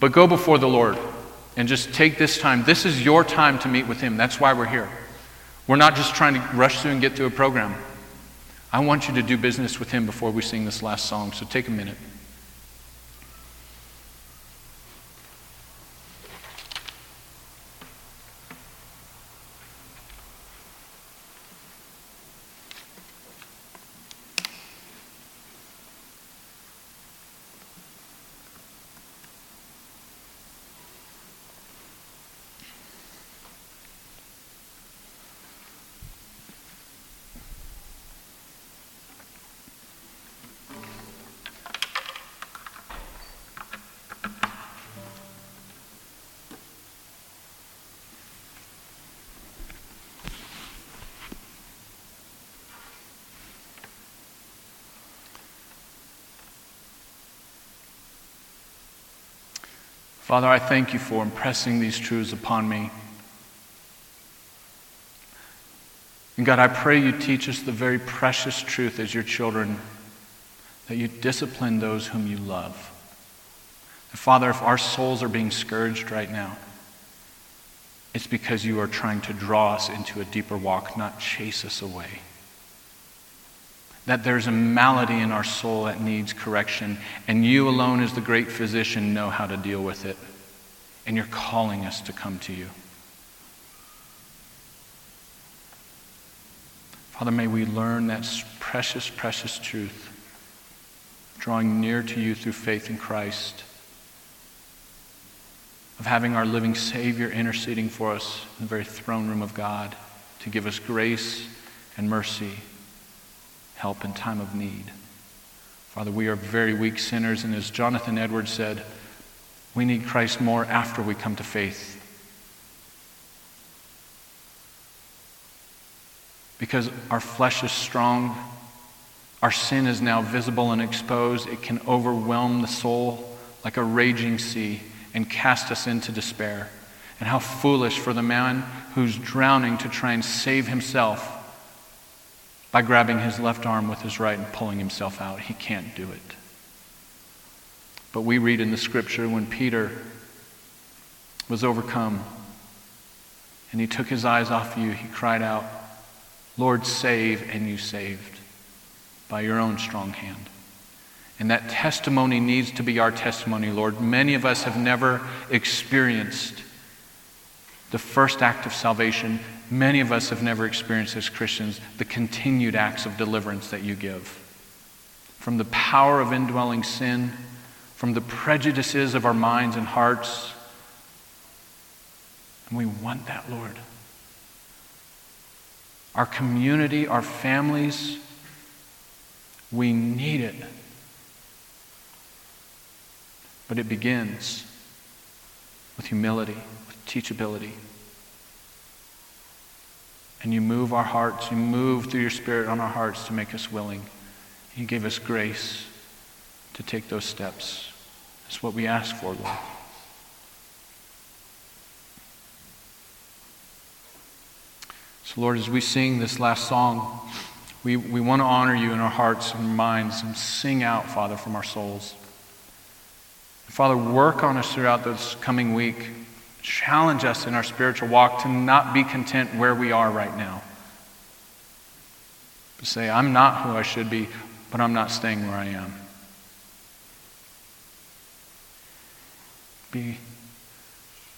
But go before the Lord and just take this time. This is your time to meet with Him. That's why we're here. We're not just trying to rush through and get through a program. I want you to do business with Him before we sing this last song. So take a minute. Father, I thank you for impressing these truths upon me. And God, I pray you teach us the very precious truth as your children that you discipline those whom you love. And Father, if our souls are being scourged right now, it's because you are trying to draw us into a deeper walk, not chase us away that there's a malady in our soul that needs correction, and you alone, as the great physician, know how to deal with it. And you're calling us to come to you. Father, may we learn that precious, precious truth, drawing near to you through faith in Christ, of having our living Savior interceding for us in the very throne room of God to give us grace and mercy help in time of need. Father, we are very weak sinners, and as Jonathan Edwards said, we need Christ more after we come to faith. Because our flesh is strong, our sin is now visible and exposed. It can overwhelm the soul like a raging sea and cast us into despair. And how foolish for the man who's drowning to try and save himself by grabbing his left arm with his right and pulling himself out. He can't do it. But we read in the scripture when Peter was overcome and he took his eyes off you, he cried out, Lord, save, and you saved by your own strong hand. And that testimony needs to be our testimony, Lord. Many of us have never experienced the first act of salvation Many of us have never experienced as Christians the continued acts of deliverance that you give. From the power of indwelling sin, from the prejudices of our minds and hearts. And we want that, Lord. Our community, our families, we need it. But it begins with humility, with teachability and you move our hearts. You move through your Spirit on our hearts to make us willing. You give us grace to take those steps. That's what we ask for, Lord. So, Lord, as we sing this last song, we, we want to honor you in our hearts and minds and sing out, Father, from our souls. Father, work on us throughout this coming week. Challenge us in our spiritual walk to not be content where we are right now. But say, I'm not who I should be, but I'm not staying where I am. Be,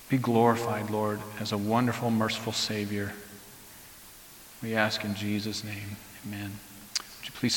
be glorified, Lord, as a wonderful, merciful Savior. We ask in Jesus' name, amen.